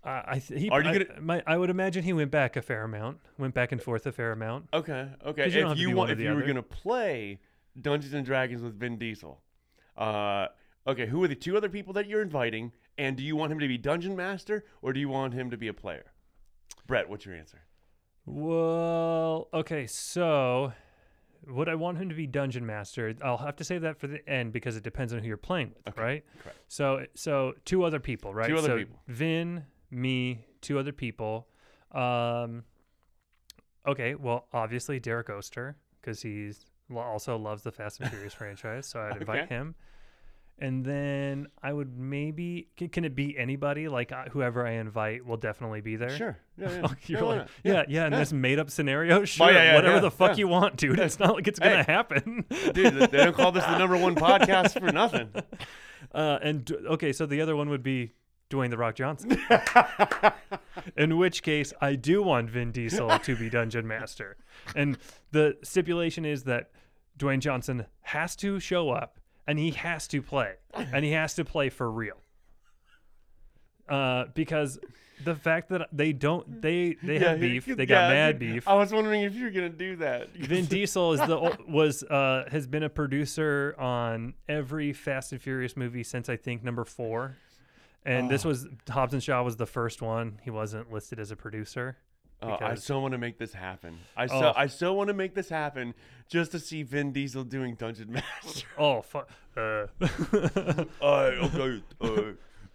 uh, I th- he, Are you I, gonna- my, I would imagine he went back a fair amount, went back and forth a fair amount. Okay, okay. you If you want, if you were gonna play Dungeons and Dragons with Vin Diesel, uh, okay, who are the two other people that you're inviting? And do you want him to be dungeon master or do you want him to be a player? Brett, what's your answer? Well, okay, so would I want him to be dungeon master? I'll have to save that for the end because it depends on who you're playing with, right? correct. So, so two other people, right? Two other so people. Vin, me, two other people. Um, okay, well, obviously Derek Oster because he's also loves the Fast and Furious franchise, so I'd invite Okay. him. And then I would maybe can, can it be anybody? Like uh, whoever I invite will definitely be there. Sure. Yeah, yeah. Oh, you're Yeah, like, not? yeah, yeah, in this made up scenario, sure, yeah, yeah, whatever yeah, the fuck yeah. you want, dude. It's not like it's gonna happen. Dude, they don't call this the number one podcast for nothing. Uh, and okay, so the other one would be Dwayne the Rock Johnson. in which case, I do want Vin Diesel to be Dungeon Master, and the stipulation is that Dwayne Johnson has to show up and he has to play, and he has to play for real. Uh, because the fact that they don't, they they Yeah, have beef, they got mad beef. I was wondering if you were gonna do that. Vin Diesel is the was uh has been a producer on every Fast and Furious movie since I think number four, and this Oh. was Hobbs and Shaw was the first one. He wasn't listed as a producer. Oh, I so want to make this happen. I so Oh. I so want to make this happen just to see Vin Diesel doing Dungeon Master. Oh fuck. Uh, uh, okay, uh,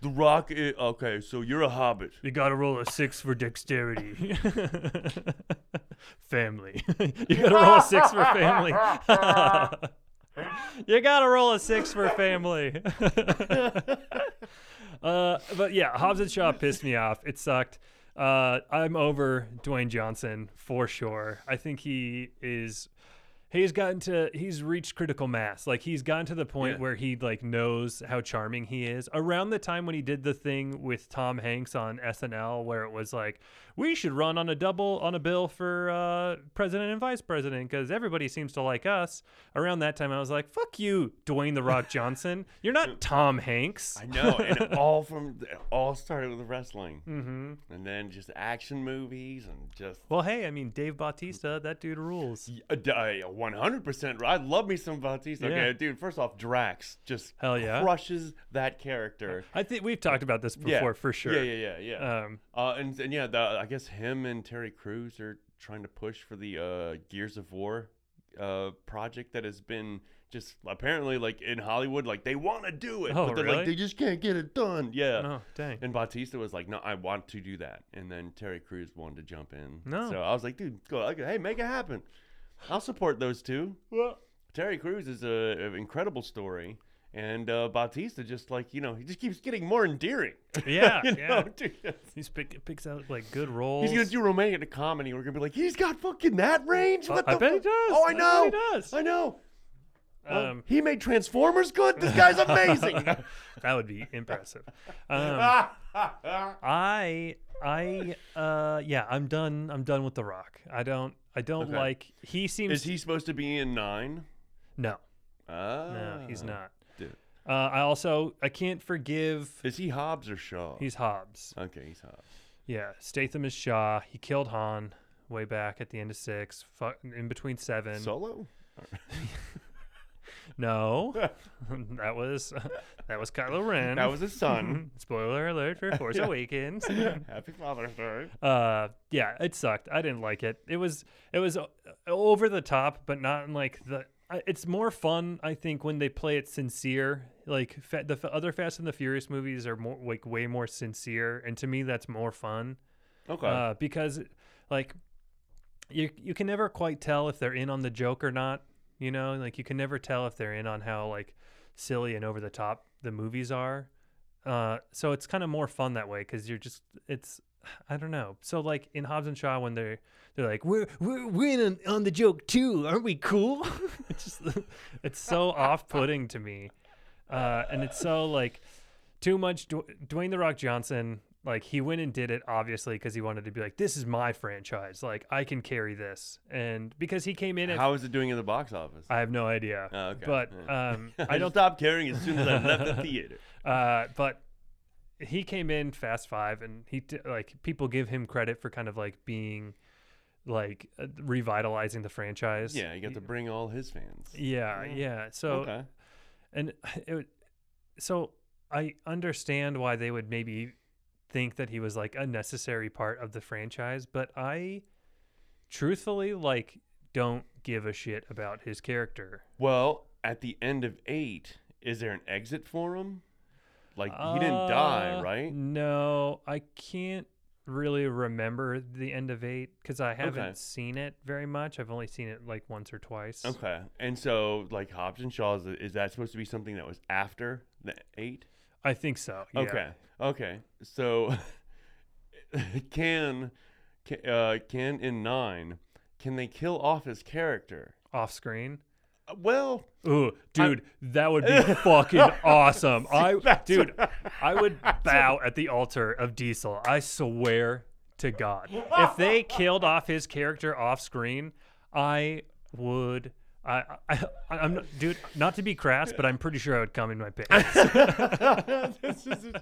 The Rock. i okay, so you're a hobbit. you got to roll a six for dexterity. family. you got to roll a six for family. you got to roll a six for family. uh, but yeah, Hobbs and Shaw pissed me off. It sucked. Uh, I'm over Dwayne Johnson for sure. I think he is. He's gotten to. He's reached critical mass. Like he's gotten to the point Yeah. where he like knows how charming he is. Around the time when he did the thing with Tom Hanks on SNL, where it was like, we should run on a double on a bill for uh, president and vice president because everybody seems to like us. Around that time, I was like, fuck you, Dwayne the Rock Johnson. You're not Tom Hanks. I know, and all from all started with wrestling, Mm-hmm. and then just action movies and just Well, hey, I mean, Dave Bautista, that dude rules. one hundred percent. I love me some Bautista. Yeah. Okay, dude. First off, Drax just Hell yeah. crushes that character. I think we've talked about this before yeah, for sure. Yeah, yeah, yeah, yeah. Um, Uh, and, and yeah, the, I guess him and Terry Crews are trying to push for the uh, Gears of War uh, project that has been just apparently like in Hollywood, like they want to do it, Oh, but they're really? like they just can't get it done. Yeah. oh, dang. And Bautista was like, "No, I want to do that." And then Terry Crews wanted to jump in. No. So I was like, "Dude, go! like, Hey, make it happen. I'll support those two. Well, Terry Crews is a, an incredible story, and uh, Bautista just like you know he just keeps getting more endearing. Yeah, you yeah. know, dude, He's pick, picks out like good roles. He's gonna do romantic comedy. We're gonna be like, he's got fucking that range. What I the bet he does. Oh, I I know. he does. I know. Oh, Um, he made Transformers good. This guy's amazing. that would be impressive. Um, I, I, uh, yeah, I'm done. I'm done with The Rock. I don't, I don't Okay. like. He seems Is he supposed to be in nine? no, Ah, no, he's not. Uh, I also I can't forgive. Is he Hobbs or Shaw? He's Hobbs. okay. He's Hobbs. Yeah, Statham is Shaw. He killed Han way back at the end of six, fu- in between seven. Solo. no, that was that was Kylo Ren. That was his son. Spoiler alert for Force. Awakens. Happy Father's Day. uh, yeah, it sucked. I didn't like it. It was it was over the top, but not in like the. It's more fun, I think, when they play it sincere. Like fa- the f- other Fast and the Furious movies are more like way more sincere, and to me, that's more fun. Okay. uh, because like you you can never quite tell if they're in on the joke or not. You know, like you can never tell if they're in on how like silly and over the top the movies are. Uh, so it's kind of more fun that way because you're just it's I don't know. So like in Hobbs and Shaw when they're they're like we're we're, we're in on, on the joke too, aren't we cool? it's just it's so off putting to me, uh, and it's so like too much. Dw- Dwayne the Rock Johnson, like he went and did it obviously because he wanted to be like, this is my franchise. Like I can carry this, and because he came in, at, How is it doing in the box office? I have no idea. Oh, okay. But Yeah. um, I I don't don't. stop caring as soon as I left the theater. Uh, but he came in Fast Five, and he t- like people give him credit for kind of like being like uh, revitalizing the franchise. Yeah, you got to bring all his fans. Yeah, Yeah. yeah. So okay. and it, would- so I understand why they would maybe think that he was like a necessary part of the franchise, but I truthfully like don't give a shit about his character. Well, at the end of eight, is there an exit for him? Like he didn't die, Uh, right? No, I can't really remember the end of eight because I haven't Okay. seen it very much. I've only seen it like once or twice. Okay. And so, like Hobbs and Shaw, is, is that supposed to be something that was after the eight? I think so. Yeah. Okay. Okay. So, can can, uh, can in nine can they kill off his character? Off screen. Well, Ooh, dude, that would be fucking awesome. I, dude, I would bow at the altar of Diesel. I swear to God, if they killed off his character off screen, I would. I, I, I'm, not- dude, not to be crass, but I'm pretty sure I would come in my pants. This is-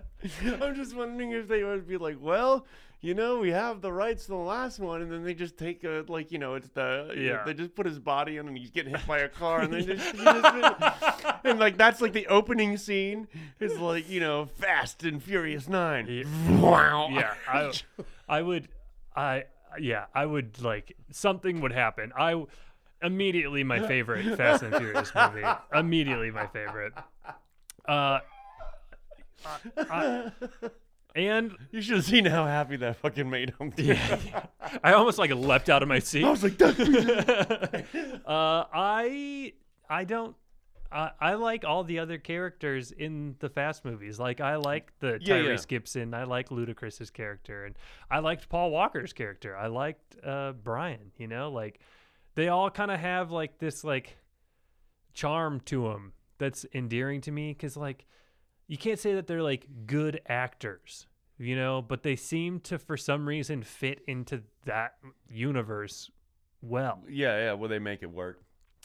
I'm just wondering if they would be like, well, you know, we have the rights to the last one, and then they just take a like, you know, it's the Yeah. they just put his body in, and he's getting hit by a car, and then just, just and like that's like the opening scene is like you know, Fast and Furious Nine. Yeah. Wow. yeah, I, I would, I, yeah, I would like something would happen. I immediately my favorite Fast and Furious movie. Immediately my favorite. Uh, I- and You should have seen how happy that fucking made him. yeah, I almost like leapt out of my seat. I was like, uh, I I don't. I I like all the other characters in the Fast movies. Like I like the Yeah, yeah. Tyrese Gibson. I like Ludacris's character, and I liked Paul Walker's character. I liked uh, Brian. You know, like they all kind of have like this like charm to them that's endearing to me. Because like you can't say that they're like good actors, you know, but they seem to for some reason fit into that universe well. yeah, yeah. Well, they make it work.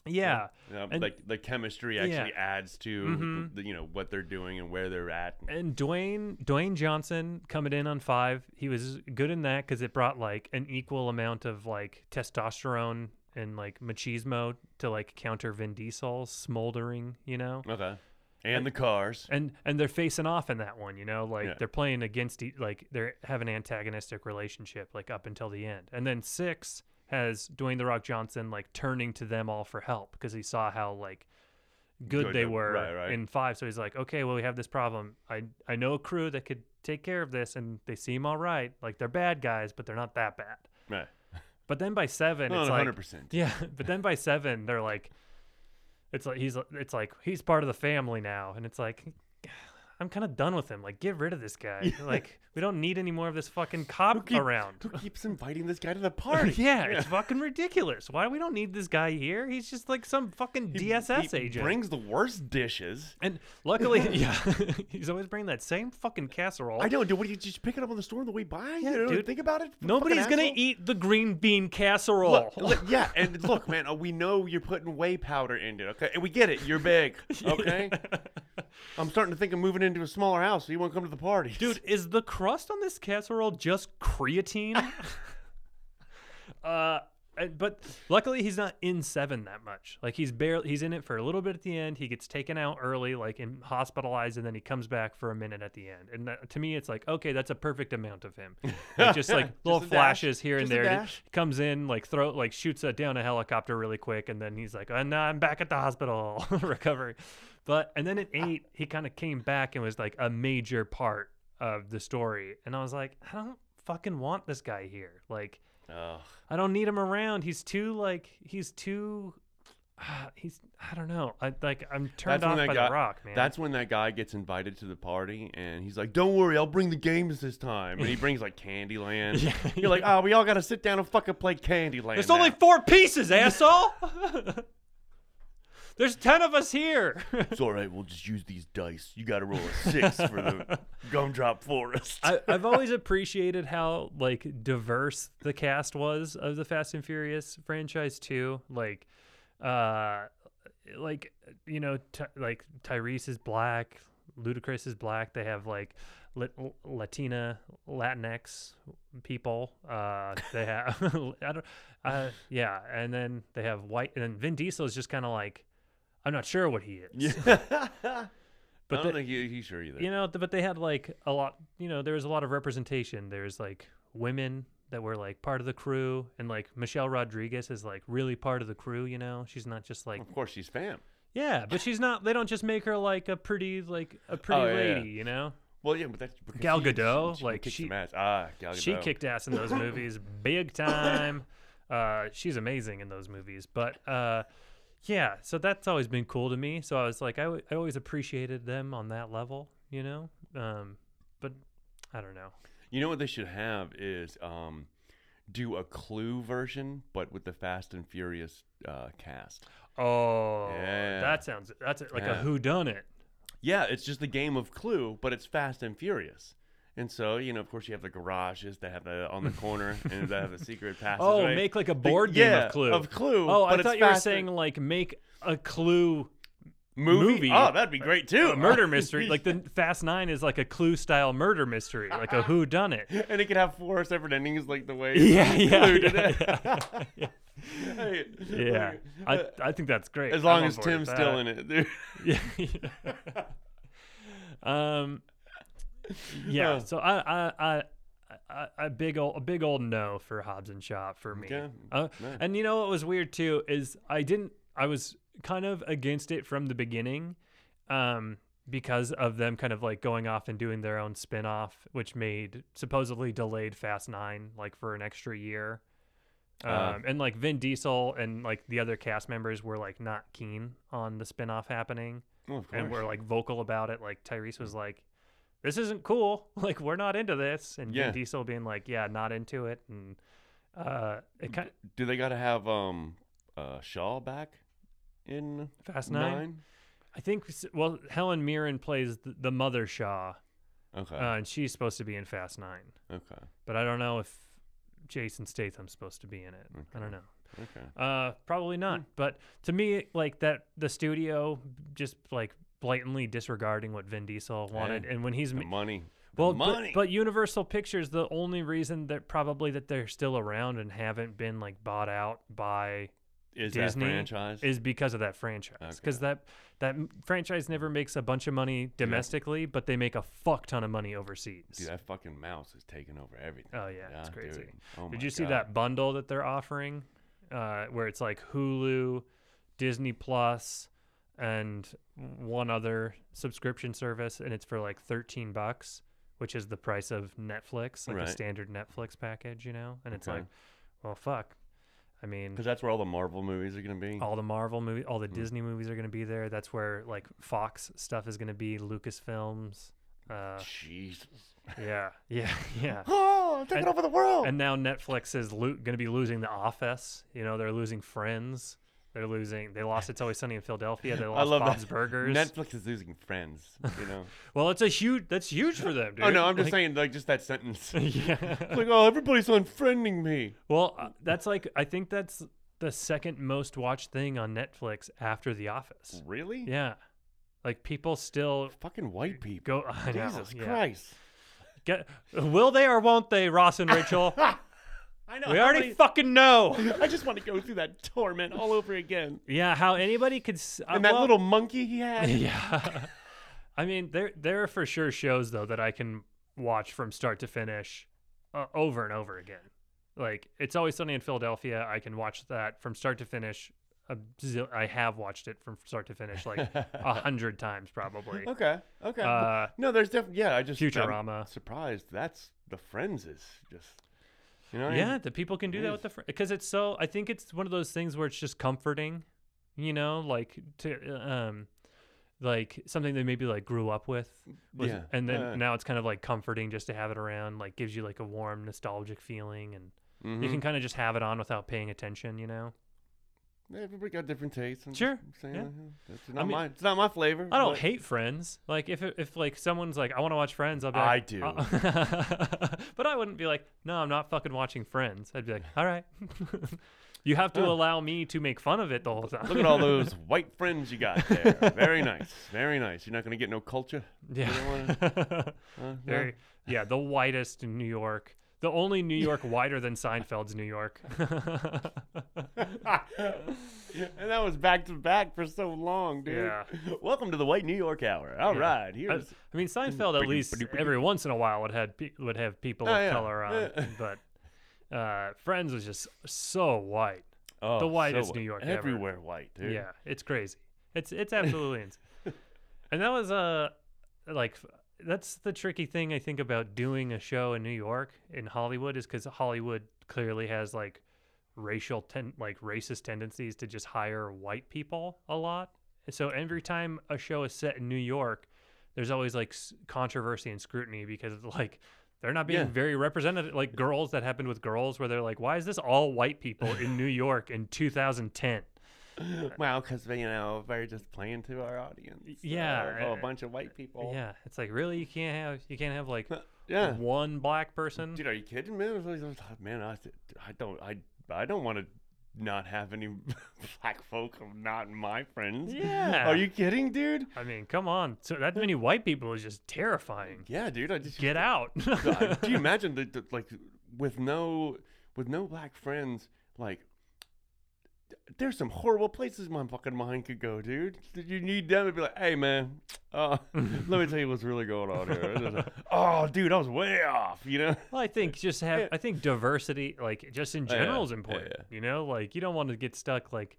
Yeah. You know, And- like the chemistry Yeah. actually adds to Mhm. the, you know what they're doing and where they're at. And Dwayne Dwayne Johnson coming in on five, he was good in that because it brought like an equal amount of like testosterone and like machismo to like counter Vin Diesel's smoldering, you know. Okay. And the cars. And and they're facing off in that one, you know, like Yeah. they're playing against e- like they have an antagonistic relationship like up until the end. And then six has Dwayne the Rock Johnson like turning to them all for help because he saw how like good, Good they were right, right. in five. So he's like, okay, well we have this problem. I I know a crew that could take care of this, and they seem all right. Like they're bad guys, but they're not that bad. Right. But then by seven, No, it's like hundred percent. yeah, but then by seven, they're like, it's like he's it's like he's part of the family now, and it's like, I'm kind of done with him. Like, get rid of this guy. Like, we don't need any more of this fucking cop keep- around. Who keeps inviting this guy to the party? yeah, it's fucking ridiculous. Why we don't need this guy here? He's just like some fucking He- DSS he agent. brings the worst dishes. and luckily, yeah, he's always bringing that same fucking casserole. I don't know, dude. What do you just pick it up on the store on the way by? Yeah, you know, dude. think about it. Nobody's gonna asshole. eat the green bean casserole. Look, look, yeah, and look, man, uh, we know you're putting whey powder in it, okay? And we get it. You're big, okay? I'm starting to think of moving into a smaller house, so you won't come to the party, Dude, is the crust on this casserole just creatine? uh, but luckily he's not in seven that much. Like he's barely he's in it for a little bit at the end. He gets taken out early, like and hospitalized, and then he comes back for a minute at the end. And that, to me, it's like okay, that's a perfect amount of him. Like, just like little a dash. flashes here and Just there. He comes in, like throw like shoots a, down a helicopter really quick, and then he's like, and now I'm back at the hospital, recovery. But and then at eight, he kind of came back and was like a major part of the story. And I was like, I don't fucking want this guy here. Like, Ugh. I don't need him around. He's too like he's too. Uh, he's I don't know. I like I'm turned off by guy- the Rock, man. That's when that guy gets invited to the party, and he's like, "Don't worry, I'll bring the games this time." And he brings like Candyland. Yeah, You're like, "Oh, we all got to sit down and fucking play Candyland." There's now." only four pieces, asshole. There's ten of us here. It's all right. We'll just use these dice. You got to roll a six for the gumdrop forest. I, I've always appreciated how like diverse the cast was of the Fast and Furious franchise too. Like, uh, like you know, Ty like Tyrese is black, Ludacris is black. They have like Latina, Latinx people. Uh, they have I don't, uh, yeah, and then they have white, and then Vin Diesel is just kind of like, I'm not sure what he is. yeah. But I don't think he, he's sure either. you know but they had like a lot you know there was a lot of representation there's like women that were like part of the crew and like michelle rodriguez is like really part of the crew you know she's not just like of course, she's fam. yeah but she's not they don't just make her like a pretty like a pretty Oh, yeah, yeah. lady you know Well, yeah, but that's Gal Gadot, she, she like, she- ass. Ah, Gal Gadot. she kicked ass in those movies big time uh she's amazing in those movies but uh yeah so that's always been cool to me so i was like I w- I always appreciated them on that level you know um but i don't know You know what they should have is um, do a Clue version, but with the Fast and Furious uh, cast. Oh, Yeah. that sounds that's like a who done it. Yeah, it's just the game of Clue, but it's Fast and Furious. And so, you know, of course, you have the garages that have the on the corner and that have a secret passageway. Oh, make like a The- board game yeah, of Clue. Of Clue. oh, I thought you were saying like make a Clue movie. movie. Oh, that'd be great too. a murder mystery. like the Fast Nine is like a Clue style murder mystery, like a who done it. and it could have four separate endings, like the way. Yeah, yeah, did yeah, it. yeah, yeah. Hey, Yeah, like, I I think that's great. as long as Tim's Tim's still in it, dude. Yeah. um. Yeah. Uh. So I I I. I, I big old a big old no for Hobbs and Shaw for me. Okay. Uh, and you know what was weird too is I didn't I was kind of against it from the beginning, um, because of them kind of like going off and doing their own spin off, which made supposedly delayed Fast Nine like for an extra year. Um, Ah. and like Vin Diesel and like the other cast members were like not keen on the spin off happening Well, of and were like vocal about it. Like Tyrese was like, "This isn't cool. Like we're not into this," and Yeah. Vin Diesel being like, "Yeah, not into it." And uh, it kind Do they got to have um uh Shaw back in Fast Nine. I think well, Helen Mirren plays the, the mother Shaw, Okay. uh, and she's supposed to be in Fast Nine. okay. But I don't know if Jason Statham's supposed to be in it. I don't know. Okay. Uh, probably Hmm. not. But to me, like that, the studio just like blatantly disregarding what Vin Diesel wanted, and when he's The money. Well, but, money. but Universal Pictures, the only reason that probably that they're still around and haven't been like bought out by is Disney that franchise? is because of that franchise. Because Okay. that that franchise never makes a bunch of money domestically, but they make a fuck ton of money overseas. Dude, that fucking mouse is taking over everything. oh yeah, it's crazy. dude. Oh Did you see that bundle that they're offering, uh, where it's like Hulu, Disney Plus, and one other subscription service, and it's for like thirteen bucks, which is the price of Netflix, like a standard Netflix package, you know. And it's Okay. like, well, fuck. I mean, Because that's where all the Marvel movies are gonna be. all the Marvel movie, all the Mm. Disney movies are going to be there. That's where like Fox stuff is going to be, Lucasfilms. Uh, Jesus. yeah, yeah, yeah. Oh, taking And- over the world. And now Netflix is lo- going to be losing The Office. You know, they're losing Friends. They're losing. They lost It's Always Sunny in Philadelphia. They I lost love Bob's that. Burgers. Netflix is losing friends. You know. well, it's a huge. That's huge for them, dude. oh no, I'm just Like- saying like just that sentence. yeah. It's like oh, everybody's unfriending me. Well, uh, that's like I think that's the second most watched thing on Netflix after The Office. Really? Yeah, like people still Fucking white people. go. I know, Jesus yeah. Christ. Get, will they or won't they, Ross and Rachel? I know. we already many- fucking know. I just want to go through that torment all over again. Yeah, how anybody could. s- uh, And that well- little monkey he had. yeah. I mean, there there are for sure shows though that I can watch from start to finish, uh, over and over again. Like it's always sunny in Philadelphia. I can watch that from start to finish. Zil- I have watched it from start to finish like a hundred times probably. okay. Okay. Uh, no, there's definitely yeah. I just I'm Futurama. surprised. That's the Friends is just. You know. what I Yeah, mean? the people can do that with the because it's so. I think it's one of those things where it's just comforting, you know, like to um, like something they maybe like grew up with, was- Yeah, and then uh. now it's kind of like comforting just to have it around. Like gives you like a warm, nostalgic feeling, and you Mhm. can kind of just have it on without paying attention, you know. Everybody got different tastes. I'm Sure, saying, yeah. uh, It's not mean, my. It's not my flavor. I don't but- hate Friends. Like if it, if like someone's like I want to watch Friends, I'll be like, I do. "Uh," but I wouldn't be like, no, I'm not fucking watching Friends. I'd be like, all right. you have to Huh. allow me to make fun of it the whole time. Look at all those white friends you got there. Very nice. Very nice. You're not gonna get no culture. Yeah. Huh? No? Very, yeah, the whitest in New York. The only New York whiter than Seinfeld's New York. and that was back to back for so long, dude. Yeah. Welcome to the White New York Hour. All Yeah. right, I, here's I mean, Seinfeld at least every once in a while would have pe- would have people Oh, of yeah. color on, but uh, Friends was just so white. oh, the whitest so New York ever. everywhere white, dude. Yeah, it's crazy. It's it's absolutely insane. And that was uh like f- that's the tricky thing I think about doing a show in New York in Hollywood is because Hollywood clearly has like racial ten like racist tendencies to just hire white people a lot. And so every time a show is set in New York, there's always like s- controversy and scrutiny because like they're not being Yeah. very represented like girls that happened with girls where they're like why is this all white people in New York in 2010 Well, because you know we're just playing to our audience. Yeah, Uh, oh, uh, a bunch of white people. Yeah, it's like really you can't have you can't have like Yeah. one black person. Dude, are you kidding me? I was like, Man, I, I don't, I, I don't want to not have any black folk not my friends. Yeah. Are you kidding, dude? I mean, come on. So that many white people is just terrifying. Yeah, dude. I just Get out. Do you imagine the, the like with no with no black friends like there's some horrible places my fucking mind could go, dude. You need them to be like, hey man, uh, let me tell you what's really going on here. oh, dude, I was way off, you know? well, I think just have Yeah. I think diversity like just in Yeah, general is important. yeah. You know, like you don't want to get stuck like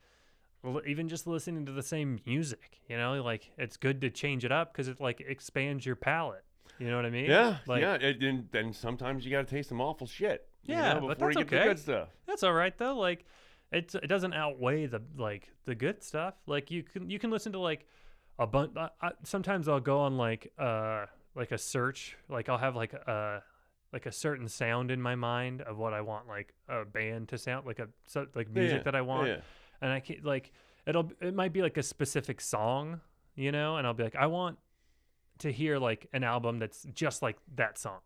even just listening to the same music, you know? Like it's good to change it up cuz it like expands your palate. You know what I mean? Yeah, Like yeah. And, and then sometimes you got to taste some awful shit. you Yeah, know, but before that's you get okay. the good stuff. That's all right though. Like it's it doesn't outweigh the like the good stuff. Like you can you can listen to like a bunch. Sometimes I'll go on like uh like a search. Like I'll have like a like a certain sound in my mind of what I want like a band to sound like a so, like music Yeah, that I want, Yeah. and I can like it'll it might be like a specific song, you know, and I'll be like I want to hear like an album that's just like that song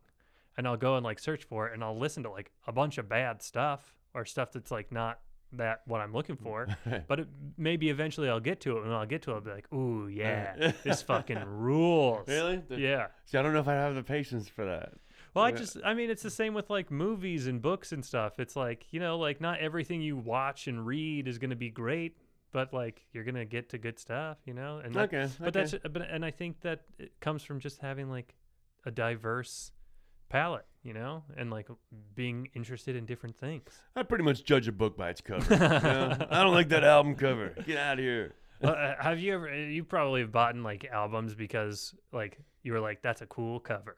and I'll go and like search for it and I'll listen to like a bunch of bad stuff or stuff that's like not that what I'm looking for. but it, maybe eventually I'll get to it and when I'll get to it I'll be like, "Ooh, yeah. this fucking rules." Really? The- Yeah. See, I don't know if I have the patience for that. Well, I just I mean it's the same with like movies and books and stuff. It's like, you know, like not everything you watch and read is going to be great, but like you're going to get to good stuff, you know? And that, okay. but that's but and I think that it comes from just having like a diverse palette, you know, and like being interested in different things. I pretty much judge a book by its cover. you know? I don't like that album cover. Get out of here. Uh, have you ever? You probably have bought like albums because like you were like, "That's a cool cover."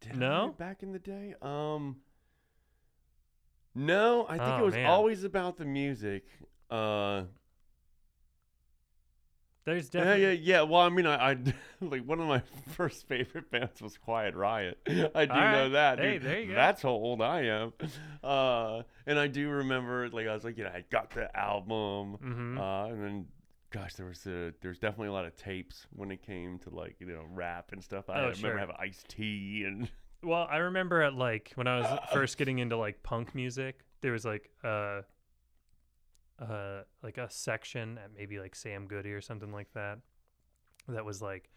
Did No? Back in the day. Um, No, I think Oh, it was man. always about the music. Uh, There's yeah, definitely yeah, yeah. Well, I mean, I, I like one of my first favorite bands was Quiet Riot. I do All know that. Hey, dude. there you go. That's how old I am. Uh, and I do remember, like, I was like, you know, I got the album, Mhm. uh, and then. Gosh, there was a, there's definitely a lot of tapes when it came to like you know rap and stuff. I Oh, remember sure. having Ice T and Well, I remember at like when I was first getting into like punk music, there was like uh uh like a section at maybe like Sam Goody or something like that. That was like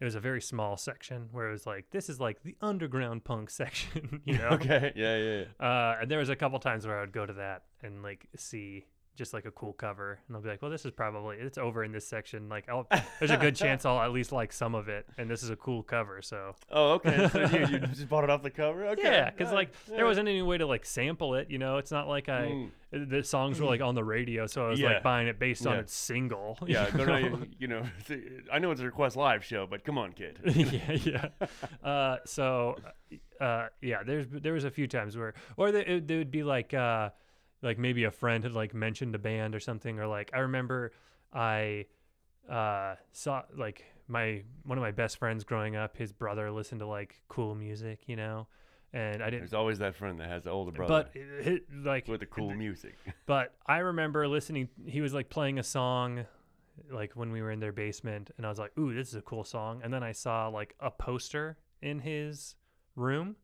it was a very small section where it was like this is like the underground punk section, you know. okay, yeah, yeah, yeah. Uh and there was a couple times where I would go to that and like see just like a cool cover and I'll be like, well, this is probably it's over in this section. Like, I'll, there's a good chance I'll at least like some of it, and this is a cool cover. So Oh, okay. So you, you just bought it off the cover? Okay. yeah, because like yeah. there wasn't any way to like sample it. You know, it's not like I Mm. the songs were like on the radio, so I was Yeah. like buying it based on Yeah. its single. Yeah, no, know? you, you know, I know it's a request live show, but come on, kid. yeah, yeah. Uh, so, uh, yeah, there's there was a few times where, or there, it, there would be like, uh, like maybe a friend had like mentioned a band or something, or like I remember I uh, saw like my one of my best friends growing up, his brother listened to like cool music, you know, and I didn't. There's always that friend that has the older brother But it, it, like with the cool music. But I remember listening. He was like playing a song, like when we were in their basement, and I was like, "Ooh, this is a cool song." And then I saw like a poster in his room,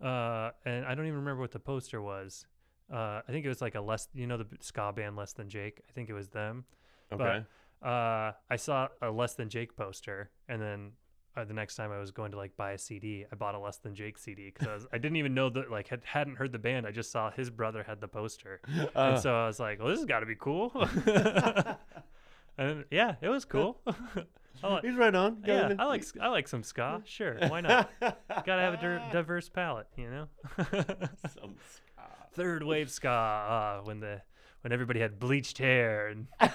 uh, and I don't even remember what the poster was. Uh, I think it was like a less, you know, the ska band Less Than Jake. I think it was them. Okay. Uh, I saw a Less Than Jake poster, and then uh, the next time I was going to like buy a CD, I bought a Less Than Jake CD because I, was- I didn't even know that like had, hadn't heard the band. I just saw his brother had the poster, Uh, and so I was like, "Well, this has got to be cool." and yeah, it was cool. Like, he's right on. yeah, Got I like I like some ska. Sure, why not? Gotta have a diverse palette, you know. Some ska. Third wave ska uh, when the when everybody had bleached hair and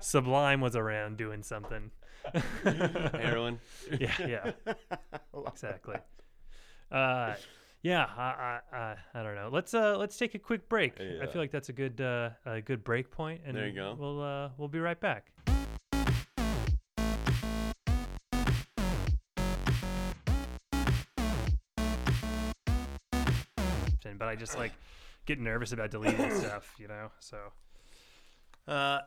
Sublime was around doing something. Heroin. yeah, yeah, exactly. Uh, yeah, I, I, I, I don't know. Let's uh, let's take a quick break. I feel like that's a good uh, a good break point, and There you go. We'll uh, we'll be right back. But I just like get nervous about deleting stuff, you know. So, uh,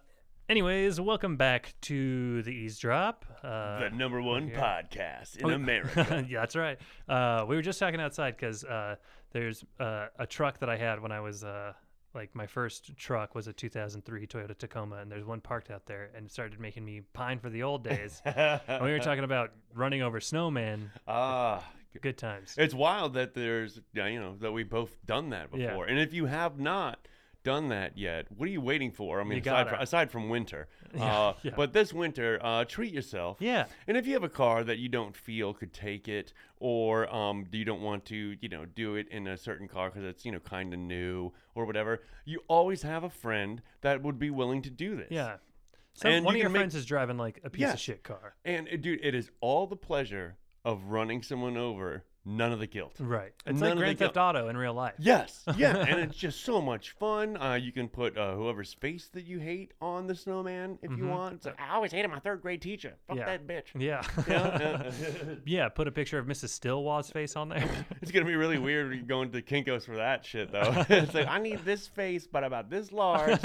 anyways, welcome back to the eavesdrop. Uh, the number one here. podcast in Oh, America. yeah, that's right. Uh, we were just talking outside because uh, there's uh, a truck that I had when I was uh, like my first truck was a 2003 Toyota Tacoma, and there's one parked out there, and it started making me pine for the old days. and we were talking about running over snowmen. Ah, Good times. it's wild that there's, you know, that we both done that Yeah. before. And if you have not done that yet, what are you waiting for? I mean, aside from, aside from winter, Yeah, uh, yeah. but this winter, uh, treat yourself. Yeah. And if you have a car that you don't feel could take it, or um, you don't want to, you know, do it in a certain car because it's, you know, kind of new or whatever, you always have a friend that would be willing to do this. Yeah. So And one you of your make- friends is driving like a piece of shit car. And dude, it is all the pleasure of running someone over, none of the guilt. Right. It's None like of Grand Theft Auto in real life. Yes, yeah, and it's just so much fun. Uh, you can put uh, whoever's face that you hate on the snowman if you want. It's like, I always hated my third grade teacher. Fuck Yeah. that bitch. Yeah. Yeah, yeah. Put a picture of Mrs. Stillwell's face on there. It's gonna be really weird when you go into Kinkos for that shit though. it's like I need this face, but about this large.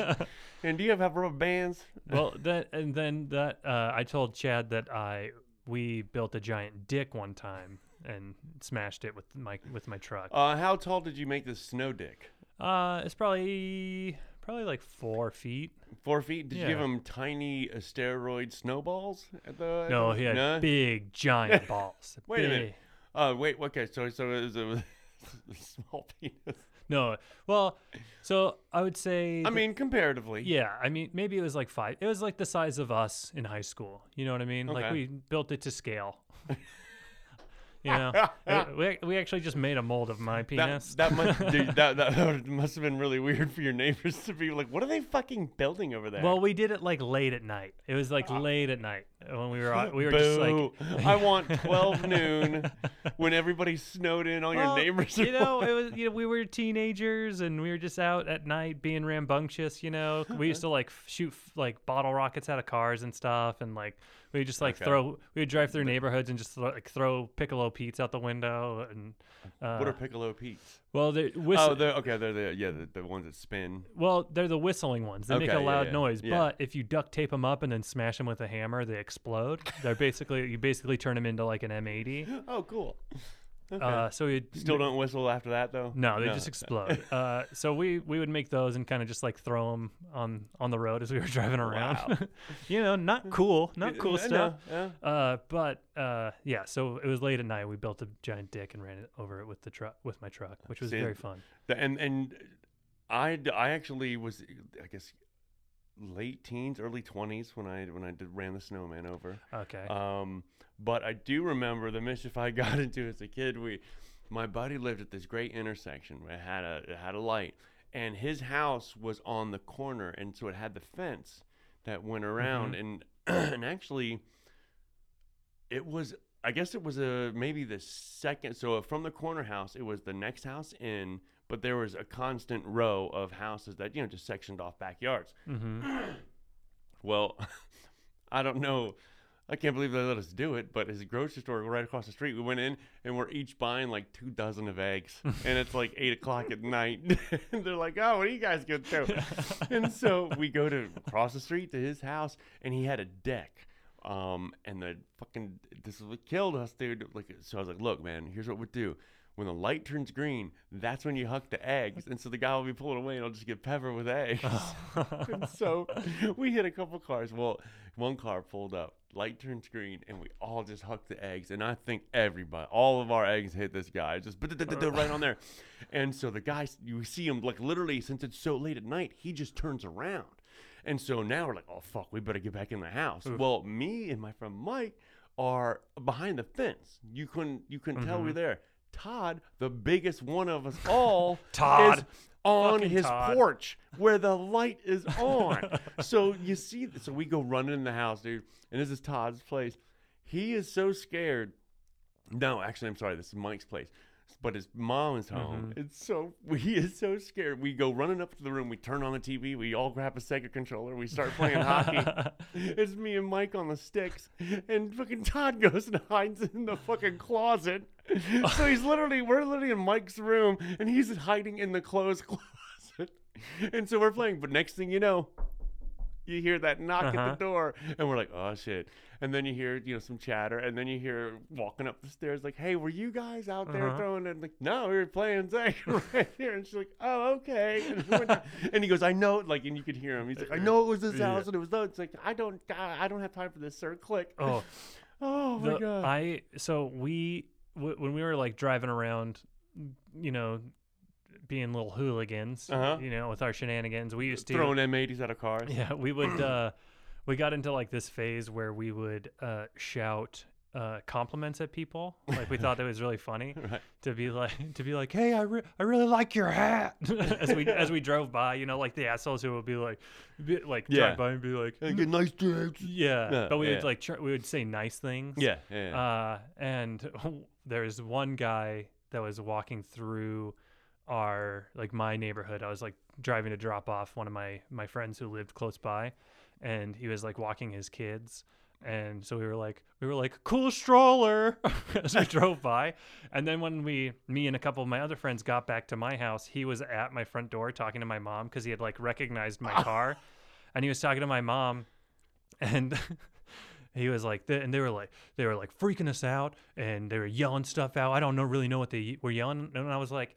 and do you have, have rubber bands? well, that and then that uh, I told Chad that I we built a giant dick one time and smashed it with my with my truck. Uh, how tall did you make this snow dick? Uh, it's probably probably like four feet. Four feet? Did you give Yeah. him tiny uh, steroid snowballs? At the, No, he had no? big giant balls. Wait a minute. Big- Oh wait, okay. So so it was a small penis. No, well, so I would say. I that- mean, comparatively. Yeah, I mean, maybe it was like five. It was like the size of us in high school. You know what I mean? Like Okay. we built it to scale. You know, we we actually just made a mold of my That, penis. that must dude, that, that must have been really weird for your neighbors to be like, what are they fucking building over there? well, we did it like late at night. It was like ah. late at night when we were we were Boo! just like I want twelve noon when everybody's snowed in. All Well, your neighbors are you know, it was you know we were teenagers and we were just out at night being rambunctious. You know, we used to like shoot like bottle rockets out of cars and stuff, and like we just like Okay. throw. We would drive through neighborhoods and just throw, like throw Piccolo Pete's out the window and. Uh, what are Piccolo Pete's? Well, they're oh, whistle- Oh, they're okay. They're the yeah the, the ones that spin. well, they're the whistling ones. They make Okay, a yeah, loud yeah, noise, yeah. but if you duct tape them up and then smash them with a hammer, they explode. They're basically you basically turn them into like an M80. Oh, cool. Okay. Uh, so we Still don't whistle after that though. No, they just explode. uh, so we we would make those and kind of just like throw them on on the road as we were driving around. Wow. you know, not cool, not cool stuff. yeah. Uh, but uh, yeah, so it was late at night. We built a giant dick and ran it over it with the truck with my truck, which was See, very fun. The- and and I I actually was I guess late teens, early twenties when I when I did ran the snowman over. Okay. Um, but I do remember the mischief I got into as a kid. We, my buddy lived at this great intersection. It had a it had a light, and his house was on the corner, and so it had the fence that went around, and and actually, it was. I guess it was a maybe the second. So from the corner house, it was the next house in, but there was a constant row of houses that you know just sectioned off backyards. hmm Well, I don't know. I can't believe they let us do it, but his grocery store right across the street, we went in and we're each buying like two dozen of eggs. and it's like eight o'clock at night. and they're like, oh, what are you guys going to do? and so we go to cross the street to his house and he had a deck. Um, and the fucking, this is what killed us, dude. Like, so I was like, look, man, here's what we do. When the light turns green, that's when you huck the eggs. And so the guy will be pulling away and I'll just get peppered with eggs. and so we hit a couple cars. Well, one car pulled up, light turns green, and we all just hucked the eggs. And I think everybody, all of our eggs hit this guy, just uh-huh. right on there. And so the guy, you see him like literally, since it's so late at night, he just turns around. And so now we're like, oh fuck, we better get back in the house. Well, me and my friend Mike are behind the fence. You couldn't, you couldn't tell mm-hmm. we're there. Todd, the biggest one of us all, Todd. is on Fucking his Todd. porch where the light is on. so you see, so we go running in the house, dude, and this is Todd's place. He is so scared. No, actually, I'm sorry. This is Mike's place, but his mom is home. Mm-hmm. It's so he is so scared. We go running up to the room. We turn on the TV. We all grab a Sega controller. We start playing hockey. It's me and Mike on the sticks, and fucking Todd goes and hides in the fucking closet. So he's literally, we're literally in Mike's room, and he's hiding in the clothes closet. And so we're playing, but next thing you know, you hear that knock at Uh-huh. the door, and we're like, oh shit. And then you hear, you know, some chatter, and then you hear walking up the stairs, like, hey, were you guys out there Uh-huh. throwing it? Like, no, we were playing Sega right here. And she's like, oh, okay. And, we went down- and he goes, I know, like, and you could hear him. He's like, I know it was this Yeah. house, and it was those. It's like, I don't, I don't have time for this, sir. Click. oh, Oh my the- god. I so we w- when we were like driving around, you know, being little hooligans, Uh-huh. you know, with our shenanigans, we used to Throwing M80s out of cars. Yeah, we would. uh We got into like this phase where we would uh shout uh compliments at people. Like we thought that was really funny Right. to be like to be like, "Hey, I re- I really like your hat." as we as we drove by, you know, like the assholes who would be like be, like Yeah. drive by and be like, Hey, get nice drinks. "Yeah." Yeah, but we yeah. would like tr- we would say nice things. Yeah, yeah. yeah. Uh, and there's one guy that was walking through our like my neighborhood. I was like driving to drop off one of my my friends who lived close by, and he was like walking his kids. And so we were like, we were like, cool stroller as we drove by. And then when we, me and a couple of my other friends got back to my house, he was at my front door talking to my mom because he had like recognized my car. And he was talking to my mom. And he was like, and they were like, they were like freaking us out and they were yelling stuff out. I don't know, really know what they were yelling. And I was like,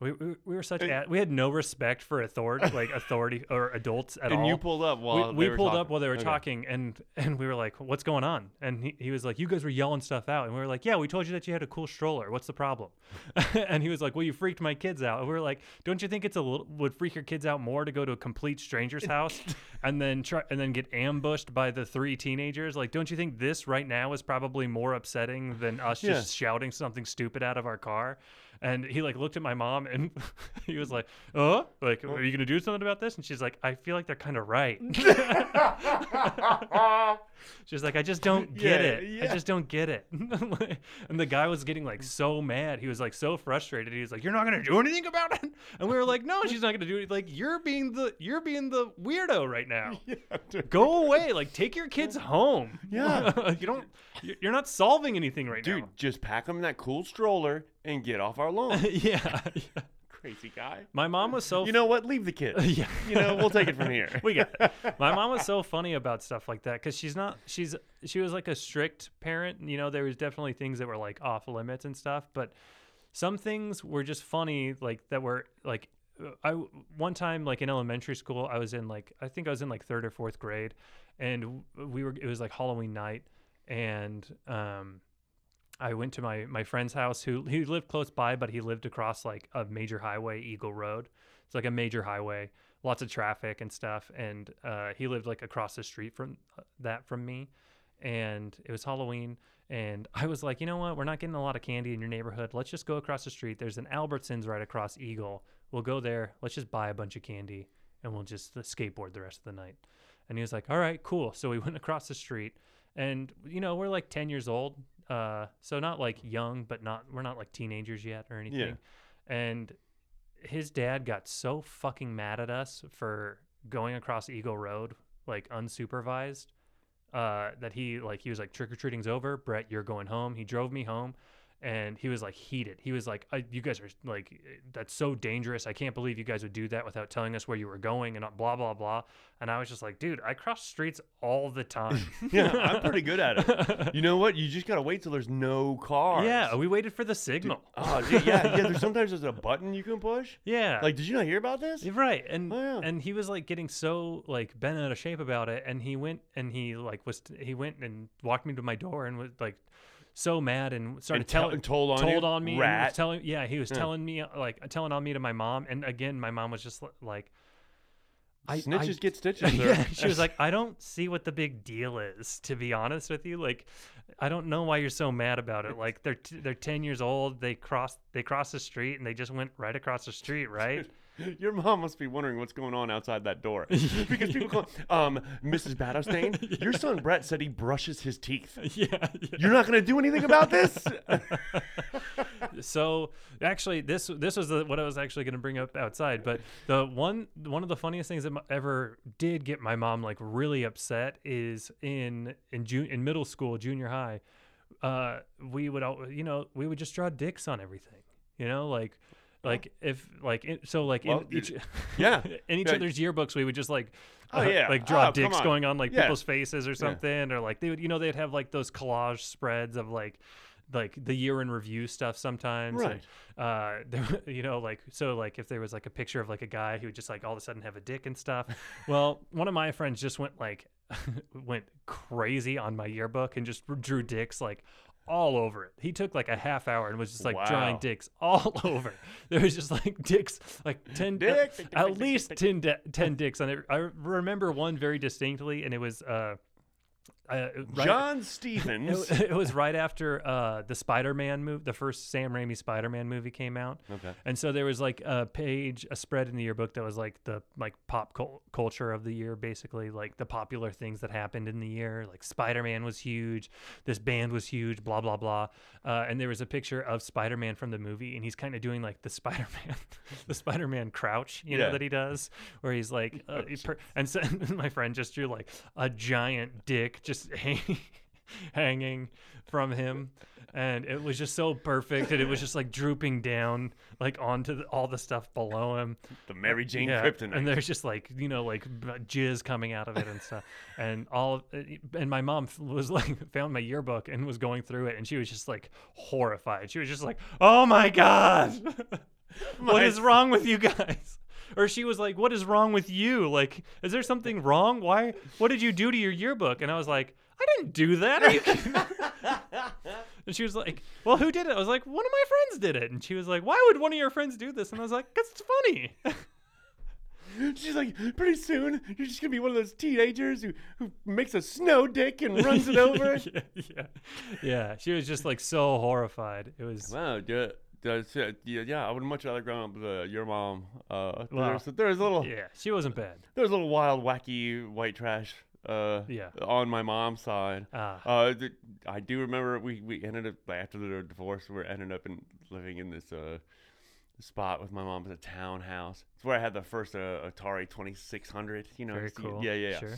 We, we, we were such a- we had no respect for authority like authority or adults at and all. And you pulled up while we, we they were pulled talking. up while they were Okay. talking and and we were like what's going on and he, he was like you guys were yelling stuff out and we were like yeah we told you that you had a cool stroller what's the problem and he was like well you freaked my kids out and we were like don't you think it's a little would freak your kids out more to go to a complete stranger's house and then try and then get ambushed by the three teenagers like don't you think this right now is probably more upsetting than us Yeah. just shouting something stupid out of our car and he like looked at my mom and he was like oh like are you gonna do something about this and she's like i feel like they're kind of right She's like, I just don't get Yeah, it. I just don't get it. and the guy was getting like so mad. He was like so frustrated. He was like, You're not gonna do anything about it? And we were like, No, she's not gonna do it. Like, you're being the you're being the weirdo right now. Yeah. Go away. Like, take your kids home. Yeah. you don't. you- You're not solving anything right now. Dude, just pack them in that cool stroller and get off our lawn. yeah. Crazy guy. My mom was so You know what? Leave the kid. yeah. You know, we'll take it from here. we got it. My mom was so funny about stuff like that because she's not. She's she was like a strict parent. You know, there was definitely things that were like off limits and stuff, but some things were just funny. Like that were like. I one time like in elementary school I was in like I think I was in like third or fourth grade, and we were it was like Halloween night, and um, I went to my my friend's house who he lived close by, but he lived across like a major highway, Eagle Road. It's like a major highway, lots of traffic and stuff. And uh, he lived like across the street from uh, that from me, and it was Halloween. And I was like, you know what? We're not getting a lot of candy in your neighborhood. Let's just go across the street. There's an Albertsons right across Eagle. We'll go there. Let's just buy a bunch of candy, and we'll just uh, skateboard the rest of the night. And he was like, all right, cool. So we went across the street, and you know we're like 10 years old uh so not like young but not we're not like teenagers yet or anything. Yeah. and his dad got so fucking mad at us for going across eagle road like unsupervised uh that he like he was like trick-or-treating's over brett you're going home. He drove me home and he was like heated he was like uh, you guys are like that's so dangerous i can't believe you guys would do that without telling us where you were going and uh, blah blah blah and i was just like dude i cross streets all the time yeah, I'm pretty good at it. You know what? You just gotta wait till there's no cars. Yeah, we waited for the signal. Oh, dude, yeah, yeah. There's sometimes there's a button you can push. yeah. Like, did you not hear about this? Right. And Oh, yeah. and he was like getting so like bent out of shape about it and he went and he like was he went and walked me to my door and was like so mad and started And tell- telling told on told you? on me Rat. telling yeah, he was Yeah. telling me like telling on me to my mom and again my mom was just like I, Snitches I- get stitches. yeah, she was like, I don't see what the big deal is, to be honest with you. Like, I don't know why you're so mad about it. Like, they're t- they're ten years old. They crossed they crossed the street and they just went right across the street, right? Your mom must be wondering what's going on outside that door because people call, um, Mrs. Battostain, your son Brett said he brushes his teeth. yeah, yeah. You're not gonna do anything about this? so actually this this was the, what I was actually going to bring up outside but the one one of the funniest things that m- ever did get my mom like really upset is in in June in middle school junior high uh we would all you know we would just draw dicks on everything you know like like if like in, so like Well, in each yeah. in each Yeah. other's yearbooks we would just like Oh, yeah. like draw Oh, come dicks on. going on like Yeah. people's faces or something or like they would you know they'd have like those collage spreads of like like the year in review stuff sometimes and, uh there, you know like so like if there was like a picture of like a guy who would just like all of a sudden have a dick and stuff well one of my friends just went like went crazy on my yearbook and just drew dicks like all over it. He took like a half hour and was just like drawing dicks all over. There was just like dicks, like 10, dicks, at, dick, at least dick. 10, di- 10 dicks on it. I remember one very distinctly and it was, uh, uh, right- John Stevens. it was right after uh, the Spider-Man movie, the first Sam Raimi Spider-Man movie came out, okay. and so there was like a page, a spread in the yearbook that was like the like pop cul- culture of the year, basically like the popular things that happened in the year. Like Spider-Man was huge, this band was huge, blah blah blah. Uh, and there was a picture of Spider-Man from the movie, and he's kind of doing like the Spider-Man, the Spider-Man crouch, you know that he does, where he's like, uh, he per- and so my friend just drew like a giant dick just hanging, hanging from him. And it was just so perfect and it was just like drooping down like onto the, all the stuff below him. The Mary Jane yeah Kryptonite. and there's just like you know like jizz coming out of it and stuff. And all uh, and my mom was like found my yearbook and was going through it and she was just like horrified. She was just like oh my god! What My- is wrong with you guys? Or she was like, "What is wrong with you? Like, is there something wrong? Why? What did you do to your yearbook?" And I was like, "I didn't do that." Are you and she was like, "Well, who did it?" I was like, "One of my friends did it." And she was like, "Why would one of your friends do this?" And I was like, "Cause it's funny." She's like, pretty soon you're just gonna be one of those teenagers who who makes a snow dick and runs it over. yeah, yeah, yeah. She was just like so horrified. It was Wow, yeah, yeah, yeah. I would much rather grow up with uh, your mom. Uh, Wow. there's there's a little yeah. She wasn't bad. there's a little wild, wacky white trash. Uh, Yeah. on my mom's side. Ah, Uh, th- I do remember we, we ended up after the divorce. We ended up in living in this uh spot with my mom. It's a townhouse. It's where I had the first uh, Atari Twenty Six Hundred. You know, very cool. Yeah, yeah, yeah. Sure.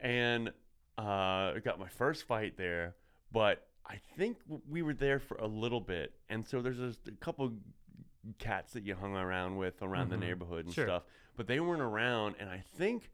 And uh, got my first fight there, but I think we were there for a little bit, and so there's just a couple cats that you hung around with around the Mhm. neighborhood and Sure. stuff, but they weren't around, and I think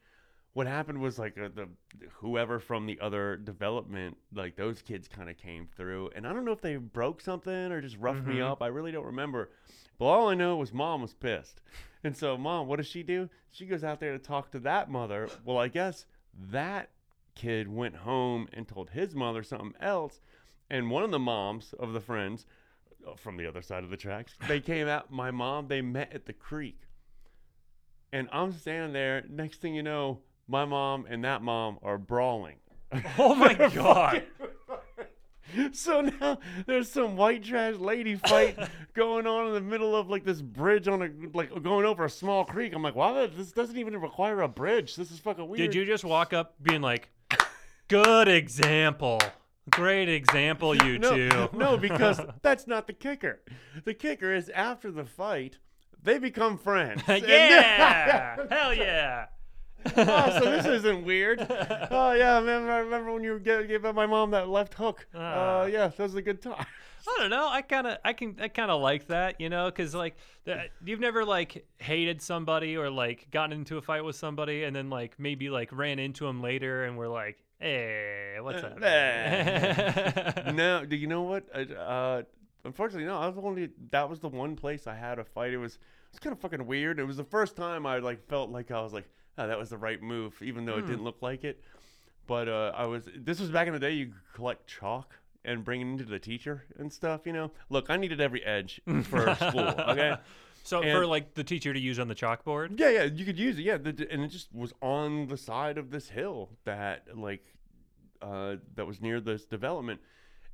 what happened was like uh, the whoever from the other development like those kids kind of came through and i don't know if they broke something or just roughed me Mhm. up i really don't remember but all i know was mom was pissed and so mom what does she do she goes out there to talk to that mother well i guess that kid went home and told his mother something else and one of the moms of the friends uh, from the other side of the tracks they came out my mom they met at the creek and i'm standing there next thing you know my mom and that mom are brawling Oh my god. so now there's some white trash lady fight going on in the middle of like this bridge on a like going over a small creek. I'm like, wow, this doesn't even require a bridge. This is fucking weird. Did you just walk up being like, "Good example, great example, you no, two"? no, because that's not the kicker. The kicker is after the fight, they become friends. Yeah, hell yeah. oh, so this isn't weird. Oh yeah, I remember, I remember when you gave, my mom that left hook. Ah. Uh, yeah, that was a good time. I don't know. I kind of, I can, I kind of like that, you know, because like, the, you've never like hated somebody or like gotten into a fight with somebody and then like maybe like ran into them later and we're like, hey, what's up? no, do you know what? Uh, uh, unfortunately, no. I was only that was the one place I had a fight. It was it was kind of fucking weird. It was the first time I like felt like I was like, oh, that was the right move, even though it Hmm. didn't look like it. But uh, I was. This was back in the day. You could collect chalk and bring it into the teacher and stuff. You know, look, I needed every edge for school. Okay. So And- for like the teacher to use on the chalkboard. Yeah, yeah, you could use it. Yeah, the, and it just was on the side of this hill that like uh, that was near this development,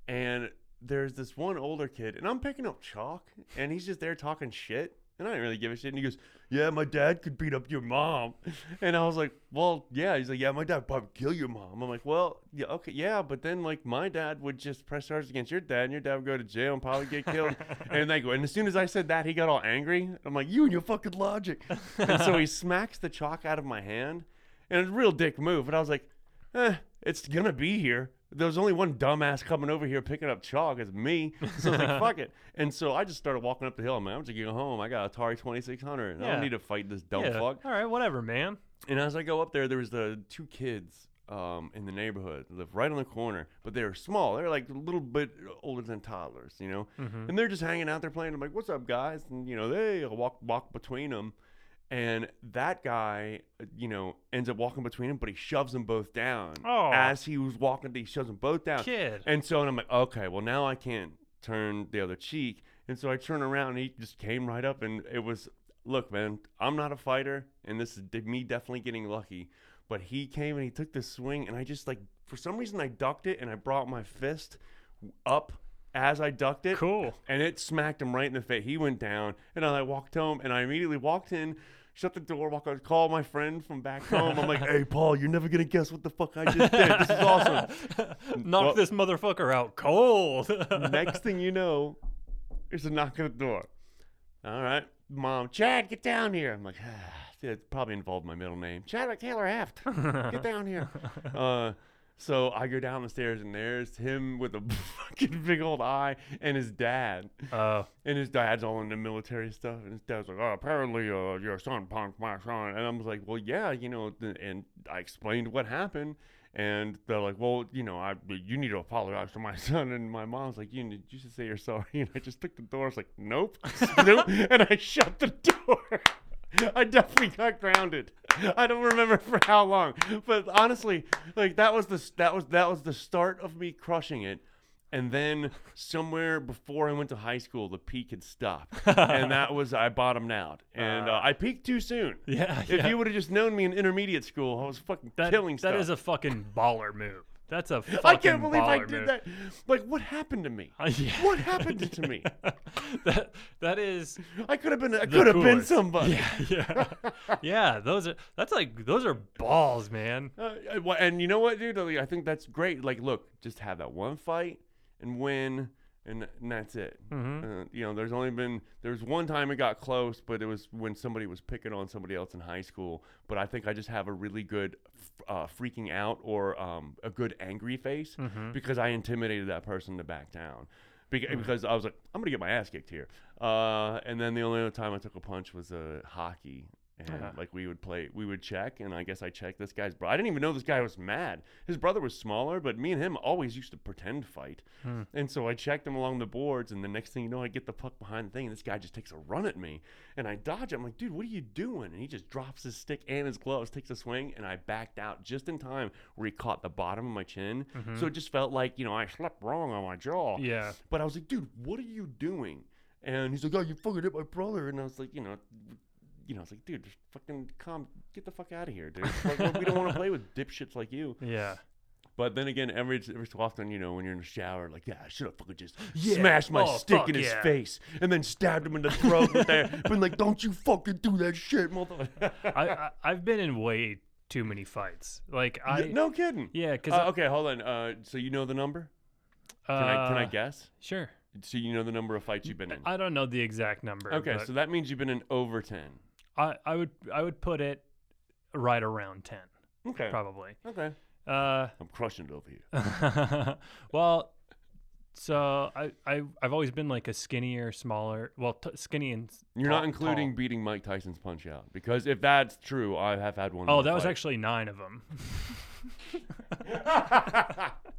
and there's this one older kid, and I'm picking up chalk, and he's just there talking shit, and I didn't really give a shit, and he goes, "Yeah, my dad could beat up your mom," and I was like, "Well, yeah." He's like, "Yeah, my dad would probably kill your mom." I'm like, "Well, yeah, okay, yeah, but then like my dad would just press charges against your dad, and your dad would go to jail and probably get killed." and they go, and as soon as I said that, he got all angry. I'm like, "You and your fucking logic." and so he smacks the chalk out of my hand, and it's a real dick move. And I was like, eh, it's gonna be here. There's only one dumbass coming over here picking up chalk. It's me. So I was like, fuck it. And so I just started walking up the hill. I'm like, I'm just gonna home. I got Atari 2600. I Yeah. don't need to fight this dumb yeah. fuck. All right, whatever, man. And as I go up there, there was the two kids um, in the neighborhood live right on the corner, but they were small. They're like a little bit older than toddlers, you know. Mhm. And they're just hanging out there playing. I'm like, "What's up, guys?" And you know, they walk walk between them, and that guy, you know, ends up walking between them, but he shoves them both down. Oh. As he was walking, he shoves them both down. Kid. And so and I'm like, okay, well now I can't turn the other cheek. And so I turn around and he just came right up and it was look, man, I'm not a fighter and this is me definitely getting lucky. But he came and he took this swing and I just like for some reason I ducked it and I brought my fist up as I ducked it. Cool. And it smacked him right in the face. He went down and I walked home and I immediately walked in. Shut the door, walk out, call my friend from back home. I'm like, hey, Paul, you're never going to guess what the fuck I just did. This is awesome. Knock Well- this motherfucker out cold. Next thing you know, there's a knock at the door. All right, mom, Chad, get down here. I'm like, ah, it probably involved my middle name, Chad Taylor Heft. Get down here. Uh, so I go down the stairs and there's him with a fucking big old eye and his dad. Oh, And his dad's all into military stuff. And his dad's like, oh, apparently uh, your son punked my son. And I was like, well, yeah, you know. th- And I explained what happened. And they're like, "Well, you know, I you need to apologize to my son." And my mom's like, "You need you should say you're sorry." And I just took the door. I was like, "Nope, nope," and I shut the door. I definitely got grounded. I don't remember for how long, but honestly, like that was the that was that was the start of me crushing it. And then somewhere before I went to high school, the peak had stopped, and that was I bottomed out, and uh, I peaked too soon. Yeah, If yeah. you would have just known me in intermediate school, I was fucking that, killing stuff. that is a fucking baller move. That's a fucking I can't believe I did move. that. Like, what happened to me? Uh, yeah. What happened to me? that that is I could have been. I could have been somebody. Yeah, yeah, yeah. Those are that's like those are balls, man. Uh, uh, and you know what, dude? I think that's great. Like, look, just have that one fight and win, and, and that's it. Mhm. Uh, you know, there's only been there's one time it got close, but it was when somebody was picking on somebody else in high school. But I think I just have a really good uh, freaking out or um, a good angry face Mhm. because I intimidated that person to back down. Beca- Mm. Because I was like, I'm gonna get my ass kicked here. Uh, and then the only other time I took a punch was uh, hockey, and Uh-huh. like we would play, we would check, and I guess I checked this guy's bro. I didn't even know this guy was mad. His brother was smaller, but me and him always used to pretend fight. Hmm. And so I checked him along the boards, and the next thing you know, I get the puck behind the thing, and this guy just takes a run at me, and I dodge. it. I'm like, dude, what are you doing? And he just drops his stick and his gloves, takes a swing, and I backed out just in time where he caught the bottom of my chin. So it just felt like you know I slept wrong on my jaw. Yeah. But I was like, dude, what are you doing? And he's like, oh, you fucking hit my brother. And I was like, you know, you know, it's like, dude, just fucking calm, get the fuck out of here, dude. Like, we don't want to play with dipshits like you. Yeah. But then again, every every so often, you know, when you're in the shower, like, yeah, I should have fucking just Yeah. smashed my Oh, stick in his yeah. face and then stabbed him in the throat with that. Been like, don't you fucking do that shit, motherfucker. I, I I've been in way too many fights. Like I no kidding. yeah, because Uh, okay, hold on. Uh, so you know the number? Can I can I guess? Sure. So you know the number of fights you've been in? I don't know the exact number. Okay, so that means you've been in over ten. I I would I would put it right around ten Okay. probably. Okay. Uh, I'm crushing it over here. well, so I, I I've always been like a skinnier, smaller, well, t- skinny and You're tall- not including tall. beating Mike Tyson's punch out because if that's true, I have had one. Oh, that was fight. actually nine of them.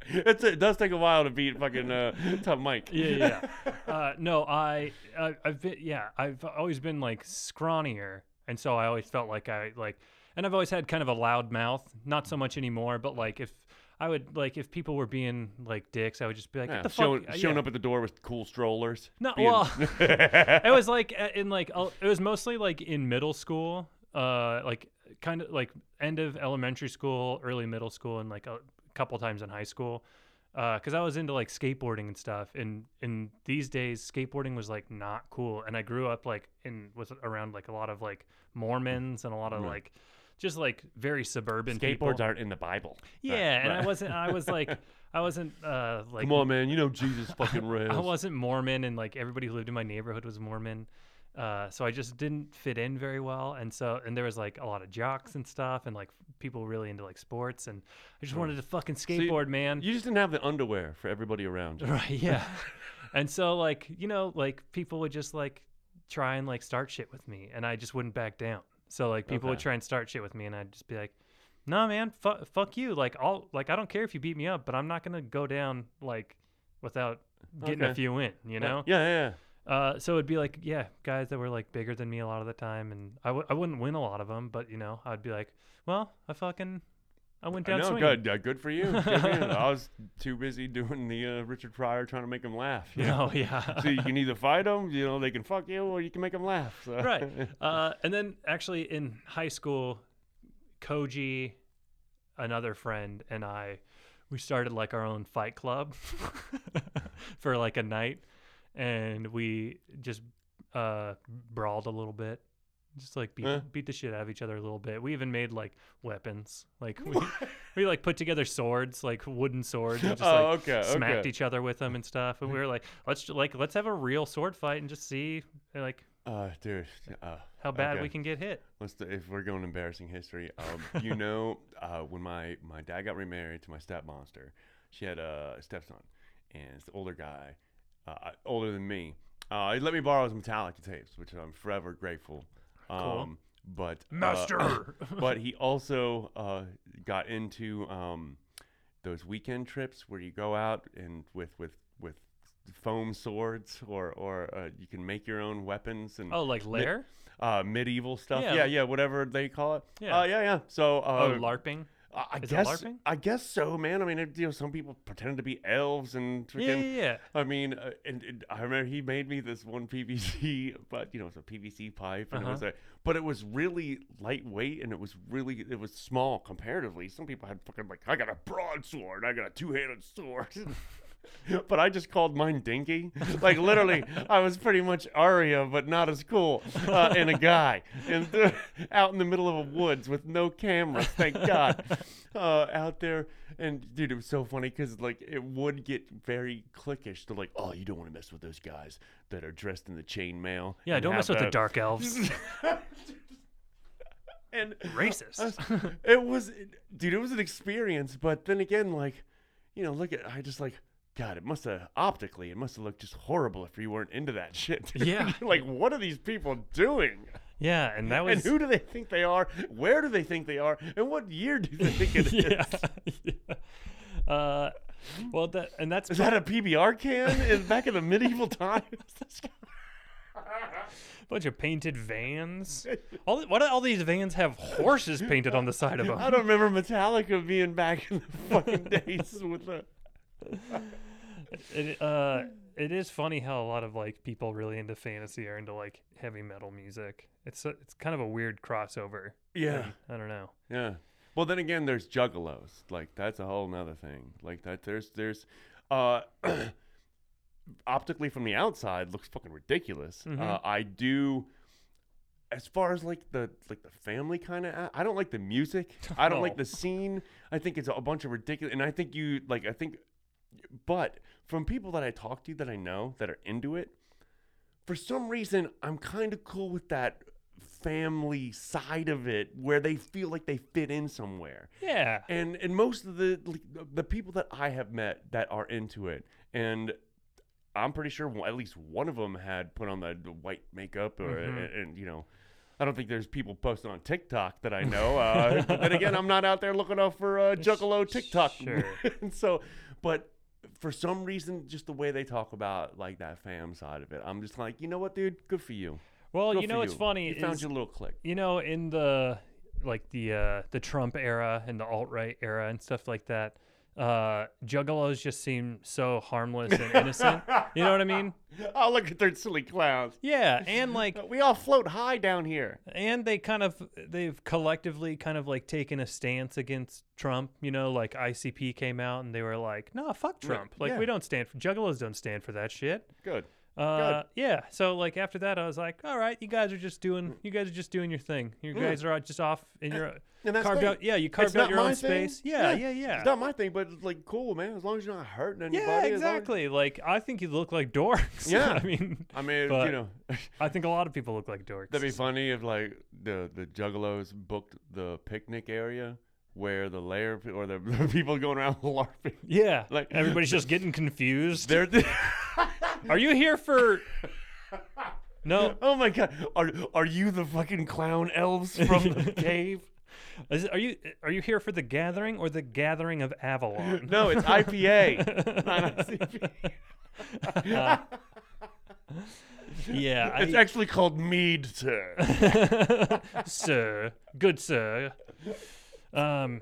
it's it does take a while to beat fucking uh, tough Mike. yeah, yeah. yeah. Uh, no, I, I, I've been, yeah, I've always been like scrawnier, and so I always felt like I like, and I've always had kind of a loud mouth. Not so much anymore, but like if I would like if people were being like dicks, I would just be like, Yeah, "Get the showing, fuck!" uh, showing yeah. up at the door with cool strollers. No, being- well, it was like in like it was mostly like in middle school, uh, like kind of like end of elementary school, early middle school, and like a couple times in high school. Because I was into like skateboarding and stuff, and in these days, skateboarding was like not cool. And I grew up like in with around like a lot of like Mormons and a lot of Right. like just like very suburban skateboards people. aren't in the Bible. yeah, and I wasn't. I was like, I wasn't uh like Come on, man. You know Jesus fucking rails. I wasn't Mormon, and like everybody who lived in my neighborhood was Mormon. Uh, so I just didn't fit in very well, and so and there was like a lot of jocks and stuff, and like people really into like sports, and I just wanted to fucking skateboard, man. You just didn't have the underwear for everybody around you. right? Yeah. and so like you know like people would just like try and like start shit with me, and I just wouldn't back down. So like people would try and start shit with me, and I'd just be like, "No, man, fu- fuck you. Like I'll like I don't care if you beat me up, but I'm not gonna go down like without getting a few in. You know." Yeah, yeah. yeah. Uh, so it'd be like, yeah, guys that were like bigger than me a lot of the time, and I w- I wouldn't win a lot of them, but you know, I'd be like, well, I fucking, I went down swinging. good, uh, good for you. Good for you. I was too busy doing the uh, Richard Pryor trying to make him laugh. you know? Oh yeah. so you can either fight them, you know, they can fuck you, or you can make them laugh. So. right. Uh, and then actually in high school, Koji, another friend, and I, we started like our own fight club for like a night, and we just uh, brawled a little bit. Just like beat, Huh? beat the shit out of each other a little bit. We even made like weapons. Like we, we like put together swords, like wooden swords, and just Oh, like okay, smacked okay. each other with them and stuff. And we were like, let's like let's have a real sword fight and just see like Uh, dude, uh, how bad Okay. we can get hit. let's do, if we're going embarrassing history, um, you know, uh, when my my dad got remarried to my step monster, she had a stepson, and it's the older guy, uh, older than me. Uh, he let me borrow his Metallica tapes, which I'm forever grateful. Um, But uh, Master. but he also uh, got into um, those weekend trips where you go out and with with with foam swords or or uh, you can make your own weapons and Oh, like lair? uh, medieval stuff. Yeah. Yeah. yeah, whatever they call it. Yeah. uh, yeah, yeah. So uh, oh, LARPing. I Is it guess LARPing? I guess so, man. I mean, it, you know, some people pretend to be elves and Yeah, freaking. yeah, yeah. I mean, uh, and, and I remember he made me this one PVC, but you know, it's a PVC pipe, and it was Uh-huh. a, but it was really lightweight, and it was really, it was small comparatively. Some people had fucking like, I got a broadsword, I got a two-handed sword. But I just called mine Dinky. Like literally, I was pretty much Arya, but not as cool, uh, and a guy, and out in the middle of a woods with no cameras. Thank God, uh, out there. And dude, it was so funny because like it would get very cliquish. They're like, "Oh, you don't want to mess with those guys that are dressed in the chainmail." Yeah, don't mess with the the- dark elves. And Racist. it was, dude, it was an experience. But then again, like, you know, look at, I just like, God, it must have optically, it must have looked just horrible if you weren't into that shit. dude. Yeah. like, what are these people doing? yeah, and that was and who do they think they are? Where do they think they are? And what year do they think it is? yeah. yeah. Uh, well, that and that's Is that a PBR can in back in the medieval times? bunch of painted vans. All what do all these vans have horses painted on the side of them? I don't remember Metallica being back in the fucking days with the. It, uh, it is funny how a lot of like people really into fantasy are into like heavy metal music. It's a, it's kind of a weird crossover. Yeah. I don't know. Yeah. Well, then again, there's juggalos. Like that's a whole nother thing. Like that, there's there's, uh, optically from the outside looks fucking ridiculous. Mhm. Uh, I do. As far as like the like the family kind of, I don't like the music. I don't like the scene. I think it's a bunch of ridiculous. And I think you like. I think, but from people that I talk to that I know that are into it, for some reason I'm kind of cool with that family side of it where they feel like they fit in somewhere Yeah. and and most of the the people that I have met that are into it, and I'm pretty sure at least one of them had put on the, white makeup, or Mhm. and, and, you know. I don't think there's people posting on TikTok that I know. Uh, but then again, I'm not out there looking out for uh, Juggalo TikTok. Sure. so, but for some reason, just the way they talk about like that fam side of it, I'm just like, you know what, dude? Good for you. Well, Good you know what's funny You found is your little click. you know in the like the uh the Trump era and the alt right era and stuff like that. Uh, juggalos just seem so harmless and innocent. you know what I mean? Oh, look at their silly clowns. Yeah, and like We all float high down here. and they kind of they've collectively kind of like taken a stance against Trump. You know, like ICP came out and they were like, "No, fuck Right, Trump. Like yeah. we don't stand for juggalos. Don't stand for that shit." Good. Uh, yeah. So like after that, I was like, "All right, you guys are just doing Mm. you guys are just doing your thing. You Yeah. guys are just off in your And that's carved the- out. Yeah, you carved not out your own thing. space. Yeah, Yeah, yeah, yeah. It's not my thing, but it's like cool, man. As long as you're not hurting anybody. yeah, as as- exactly. Like I think you look like dorks. Yeah. I mean, I mean, you know, I think a lot of people look like dorks. that'd be funny if like the the juggalos booked the picnic area where the layer or the, the people going around larping. Yeah, Like- everybody's just getting confused. They're Are you here for? No, oh my god, are are you the fucking clown elves from the cave? Is are you are you here for the gathering or the gathering of Avalon? No, it's IPA, not ICP. yeah, It's I, actually called mead, sir. sir, good sir. Um,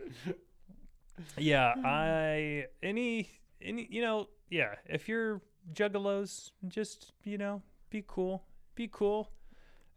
yeah, I any any you know yeah, if you're juggalos, just you know be cool, be cool.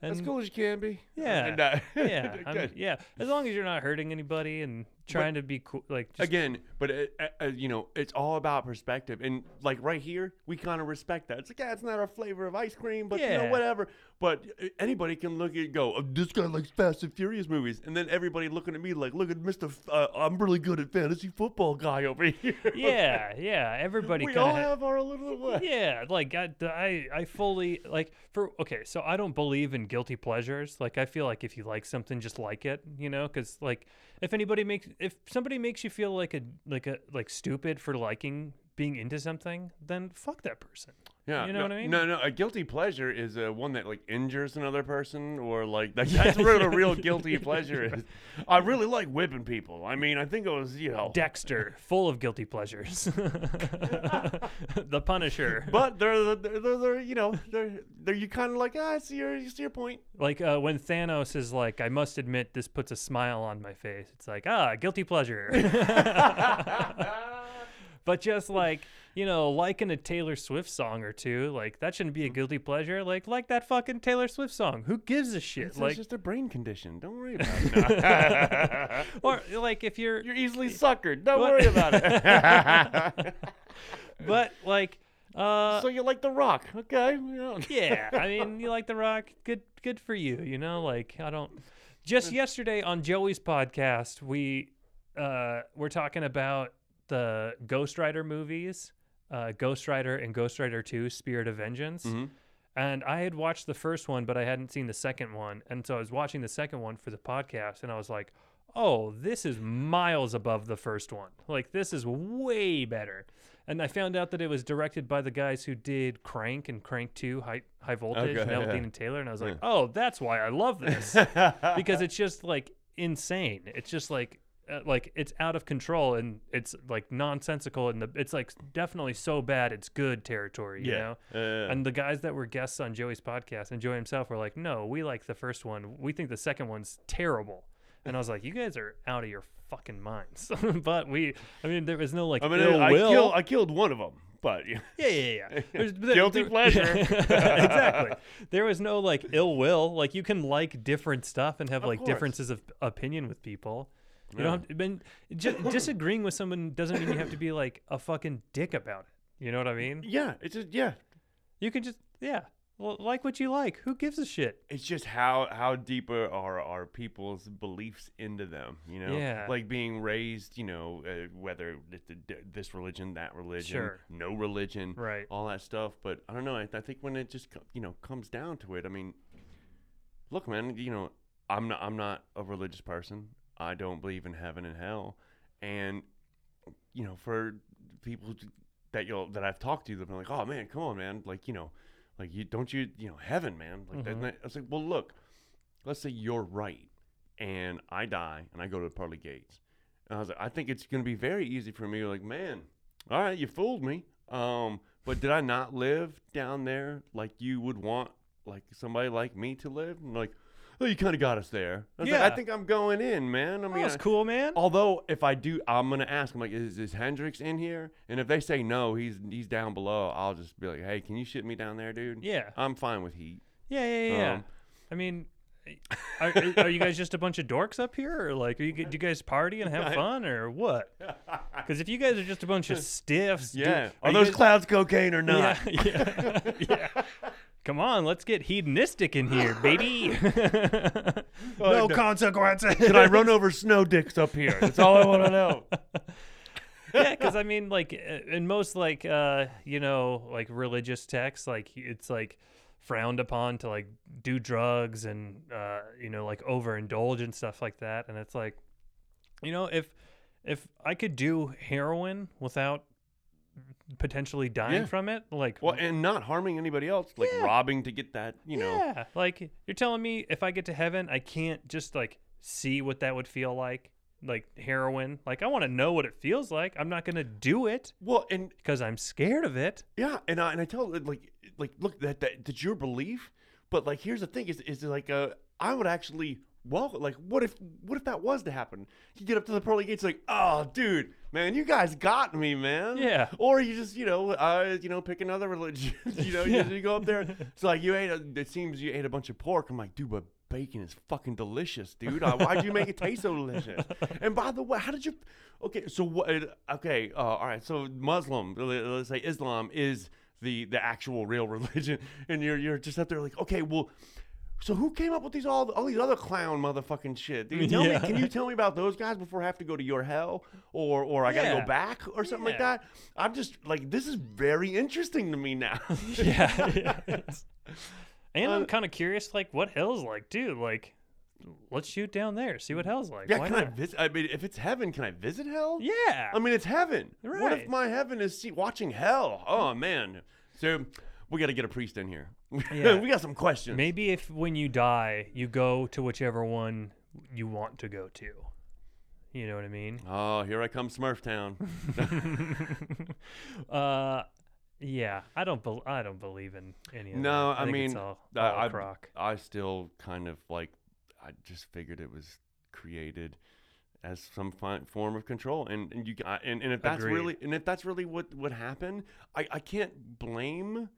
And as cool as you can be. Yeah, And, uh, yeah, yeah. As long as you're not hurting anybody and trying to be cool, like just, Again, but it, uh, uh, you know, it's all about perspective, and like right here, we kind of respect that. It's like, yeah, it's not our flavor of ice cream, but you know, whatever. But uh, anybody can look at it and go, oh, this guy likes Fast and Furious movies, and then everybody looking at me like, look at Mister, F- uh, I'm really good at fantasy football guy over here. yeah, yeah. Everybody we all have our little way. yeah like I, I i fully like for okay so i don't believe in guilty pleasures like i feel like if you like something just like it you know because like if anybody makes if somebody makes you feel like a like a like stupid for liking being into something then fuck that person Yeah, You know no, what I mean? No, no. A guilty pleasure is uh, one that like injures another person, or like, like that's what a real guilty pleasure is. I really like whipping people. I mean, I think it was you know, Dexter, full of guilty pleasures. the Punisher. but they're they're, they're, they're you know they're they're you kind of like ah, I see your you see your point. Like uh, when Thanos is like, I must admit, this puts a smile on my face. It's like, ah, guilty pleasure. but just like, you know, liking a Taylor Swift song or two, like that shouldn't be a guilty pleasure. Like, like that fucking Taylor Swift song. Who gives a shit? It's, like, just a brain condition. Don't worry about it. or like if you're, You're easily suckered. Don't What? worry about it. but like, uh, so you like The Rock, okay? Yeah, I mean, you like The Rock, good, good for you. You know, like I don't. Just yesterday on Joey's podcast, we uh, we're talking about the Ghost Rider movies, uh, Ghost Rider and Ghost Rider Two: Spirit of Vengeance. Mhm. And I had watched the first one, but I hadn't seen the second one. And so I was watching the second one for the podcast, and I was like, oh, this is miles above the first one. Like, this is way better. And I found out that it was directed by the guys who did Crank and Crank 2, High, High Voltage, Okay, yeah. and Taylor. And I was like, oh, that's why I love this. because it's just like insane. It's just like. Uh, like it's out of control and it's like nonsensical and the, it's like definitely so bad it's good territory you know Uh, and the guys that were guests on Joey's podcast and Joey himself were like, no, we like the first one. We think the second one's terrible. And I was like, you guys are out of your fucking minds. but we, I mean, there was no like I mean, ill I, will. killed, I killed one of them, but yeah. yeah, yeah, yeah. There's- there- Guilty there- pleasure. exactly. There was no like ill will. Like you can like different stuff and have Of like course. differences of opinion with people. You Yeah. don't have to, been, disagreeing with someone doesn't mean you have to be like a fucking dick about it. You know what I mean? yeah, it's just yeah, You can just yeah, well, like what you like. Who gives a shit? it's just how how deeper are are, are people's beliefs into them you know Yeah. like being raised you know uh, whether it's the- d- this religion that religion Sure. no religion Right. all that stuff but i don't know i, I think when it just you know comes down to it i mean look man you know i'm not i'm not a religious person i don't believe in heaven and hell. And you know for people that you'll that i've talked to they've been like oh man come on man. Like you know like you don't you you know heaven man. Like Mhm. that- I was like well look let's say you're right and I die and I go to the pearly gates. And I was like I think it's gonna be very easy for me. Like man all right you fooled me. Um but did I not live down there like you would want like somebody like me to live? And like oh you kind of got us there I was like, Yeah. I think I'm going in man I mean that's cool, man. Although, if I do, I'm gonna ask. I'm like, is, is Hendrix in here? And if they say no, he's he's down below. I'll just be like, hey, can you ship me down there, dude? Yeah, I'm fine with heat. yeah, yeah, yeah. yeah. Um, I mean, are, are you guys just a bunch of dorks up here, or like, are you, do you guys party and have fun, or what? Because if you guys are just a bunch of stiffs, Yeah. are Are those guys- clouds cocaine or not? Yeah, yeah, yeah. Come on, let's get hedonistic in here, baby. Oh, no no. consequences. Can I run over snow dicks up here? That's all I want to know. yeah, because I mean, like uh, in most like uh, you know, like religious texts, like it's like frowned upon to like do drugs and uh, you know, like overindulge and stuff like that. And it's like, you know, if if I could do heroin without potentially dying Yeah. from it, like Well, and not harming anybody else, like Yeah. robbing to get that, you know. yeah, like you're telling me if I get to heaven, I can't just like see what that would feel like, like heroin. Like I want to know what it feels like. I'm not gonna do it Well, and because I'm scared of it. Yeah, and I and I tell like like look that, that that's your belief, but like here's the thing is is like uh I would actually well like what if what if that was to happen? You get up to the pearly gates like oh dude man you guys got me man Yeah. or you just you know uh you know pick another religion you know Yeah. you, you go up there it's like you ate a, it seems you ate a bunch of pork I'm like dude but bacon is fucking delicious dude uh, why'd you make it taste so delicious and by the way how did you okay so what okay uh, all right so Muslim let's say Islam is the the actual real religion and you're you're just up there like okay well so who came up with these all all these other clown motherfucking shit? Can you tell Yeah. me? Can you tell me about those guys before I have to go to your hell, or or I gotta Yeah. go back or something like Yeah. that? I'm just like this is very interesting to me now. yeah. yeah, it's- and I'm Uh, kind of curious, like, what hell's like, dude. Like, let's shoot down there, see what hell's like. yeah, Why can I not? visit? I mean, if it's heaven, can I visit hell? Yeah. I mean, it's heaven. What if Right. my heaven is see, watching hell? Oh man. So, we got to get a priest in here. Yeah. we got some questions. Maybe if when you die, you go to whichever one you want to go to. You know what I mean? Oh, here I come, Smurf Town. uh, yeah, I don't. Bel I don't believe in any of No, that. I think mean, it's all, I- I- I still kind of like, I just figured it was created as some fi- form of control, and and you I- and, and if that's Agreed. really and if that's really what what happened, I I can't blame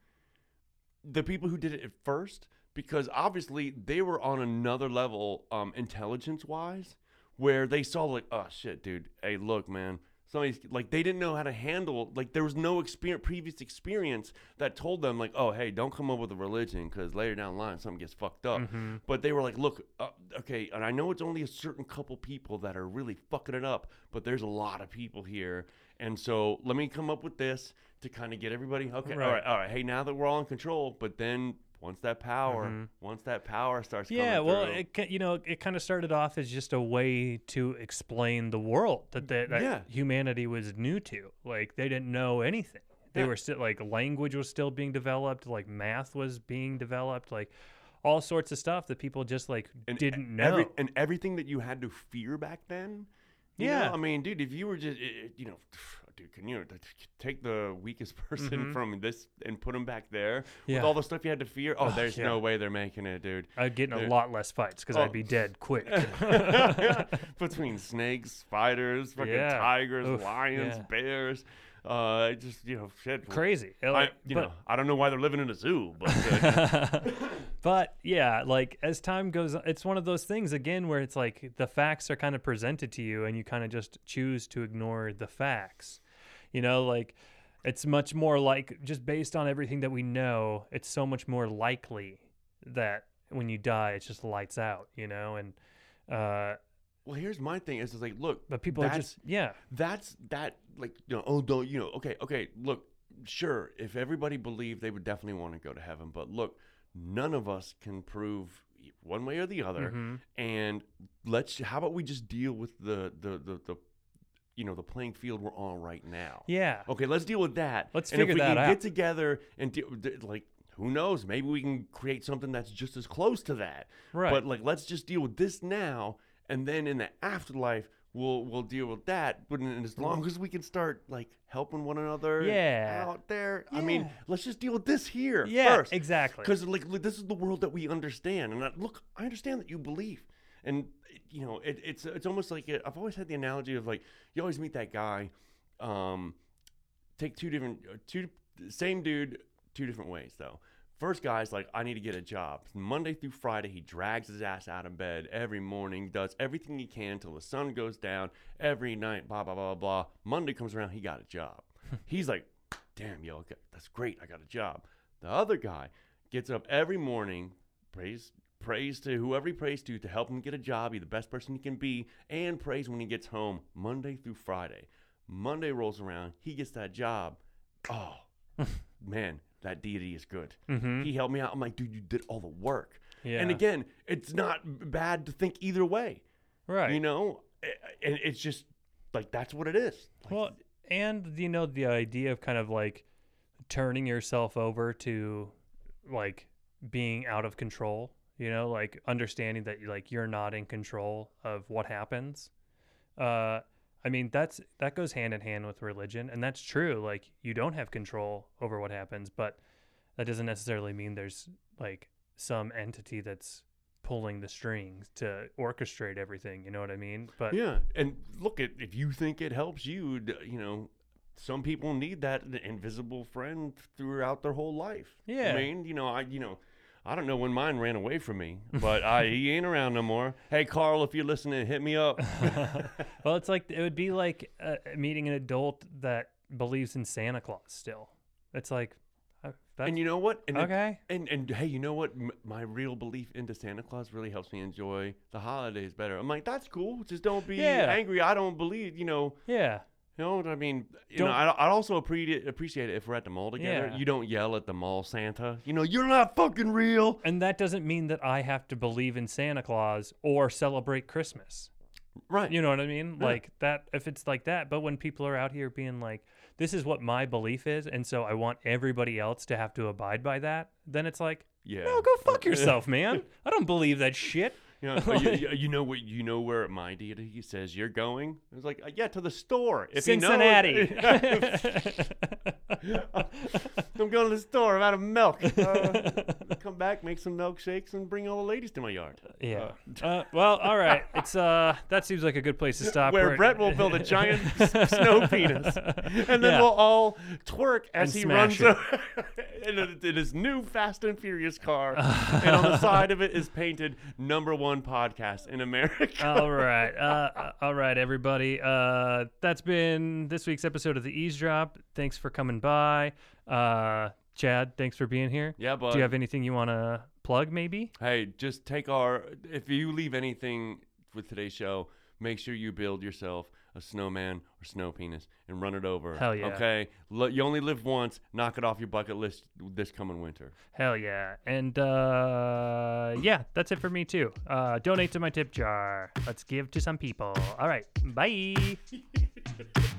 the people who did it at first because obviously they were on another level, um, intelligence wise, where they saw like, oh shit, dude, hey, look, man. Somebody's like they didn't know how to handle like there was no experience previous experience that told them like oh hey don't come up with a religion because later down the line something gets fucked up Mm-hmm. but they were like, look, uh, okay, and I know it's only a certain couple people that are really fucking it up, but there's a lot of people here. And so let me come up with this to kind of get everybody, okay, all Right. right, all right. Hey, now that we're all in control, but then once that power, Mhm. once that power starts Yeah, well, through, it you know it kind of started off as just a way to explain the world that that, that Yeah. humanity was new to. Like they didn't know anything. They Yeah. were still like language was still being developed, like math was being developed, like all sorts of stuff that people just like and didn't know. every- and everything that you had to fear back then. You know, Yeah. I mean, dude, if you were just, eh, eh, you know, dude, can you take the weakest person Mhm. from this and put him back there Yeah. with all the stuff you had to fear? Oh, there's yeah. no way they're making it, dude. I'd get in a lot less fights because Oh. I'd be dead quick. Between snakes, spiders, fucking Yeah. tigers, Oof, lions, yeah. bears, uh, just you know, shit. Crazy. I, you but- know, I don't know why they're living in a zoo, but uh, but yeah, like as time goes on, it's one of those things again where it's like the facts are kind of presented to you and you kind of just choose to ignore the facts. You know, like it's much more like just based on everything that we know, it's so much more likely that when you die, it just lights out, you know, and uh, well, here's my thing: is it's like, look, but people are just yeah, that's that like you know oh don't you know okay okay look sure if everybody believed they would definitely want to go to heaven but look none of us can prove one way or the other. Mhm. and let's how about we just deal with the the the, the you know the playing field we're on right now? Yeah, okay let's deal with that. Let's and figure if we that can out. get together and deal like who knows? Maybe we can create something that's just as close to that. Right. but like, let's just deal with this now, and then in the afterlife, we'll we'll deal with that. But in- as long as we can start like helping one another, Yeah. out there. I mean, let's just deal with this here yeah, first, exactly. because like look, this is the world that we understand. And I, look, I understand that you believe, and you know, it, it's it's almost like i I've always had the analogy of like you always meet that guy, um, take two different uh, two same dude two different ways though. First guy's like, I need to get a job. Monday through Friday, he drags his ass out of bed every morning, does everything he can till the sun goes down. Every night, blah blah blah blah. Monday comes around, he got a job. He's like, damn, yo, okay, that's great. I got a job. The other guy gets up every morning, prays prays to whoever he prays to to help him get a job, be the best person he can be, and prays when he gets home Monday through Friday. Monday rolls around, he gets that job. Oh, man, that deity is good. Mhm. He helped me out. I'm like, dude, you did all the work. yeah, And again, it's not bad to think either way. right. You know, and it's just like that's what it is. Like, Well, and you know the idea of kind of like turning yourself over to like being out of control, you know, like understanding that like you're not in control of what happens. Uh I mean, that's that goes hand in hand with religion, and that's true. Like you don't have control over what happens, but that doesn't necessarily mean there's like some entity that's pulling the strings to orchestrate everything, you know what I mean? But yeah, and look at if you think it helps you, you know, some people need that invisible friend throughout their whole life. Yeah. I mean, you know, I you know. I don't know when mine ran away from me, but I, he ain't around no more. Hey, Carl, if you're listening, hit me up. well, it's like it would be like uh, meeting an adult that believes in Santa Claus still. It's like uh, that's and you know what? And it- okay. And and hey, you know what? M- my real belief into Santa Claus really helps me enjoy the holidays better. I'm like, that's cool. Just don't be Yeah. angry. I don't believe. You know. Yeah. You know what I mean? You Don't- know, I I also appreciate appreciate it if we're at the mall together. Yeah. You don't yell at the mall Santa. You know, you're not fucking real. And that doesn't mean that I have to believe in Santa Claus or celebrate Christmas. Right. You know what I mean? Yeah. Like that if it's like that, but when people are out here being like this is what my belief is and so I want everybody else to have to abide by that, then it's like, yeah. "No, go fuck yourself, man. I don't believe that shit." Yeah, uh, you, you- you know what? You know where my deity says you're going? It's like, uh, yeah, to the store. If he knows- Cincinnati. I'm going to the store. I'm out of milk. Uh, come back, make some milkshakes, and bring all the ladies to my yard. yeah. Uh, well, all right. It's uh that seems like a good place to stop. Where Brett will build a giant snow penis, and then Yeah. we'll all twerk as And he runs over in, a- in his new Fast and Furious car, and on the side of it is painted "Number One Podcast in America." all right. Uh, uh, all right, everybody. Uh, that's been this week's episode of the Eavesdrop. Thanks for coming by. Uh, Chad, thanks for being here. yeah, but Do you have anything you want to plug, maybe? Hey, just take our. If you leave anything with today's show, make sure you build yourself a snowman or snow penis and run it over. Hell yeah. Okay, Lo- you only live once. Knock it off your bucket list this coming winter. Hell yeah. And uh, yeah, that's it for me, too. Uh, donate to my tip jar. Let's give to some people. All right. Bye.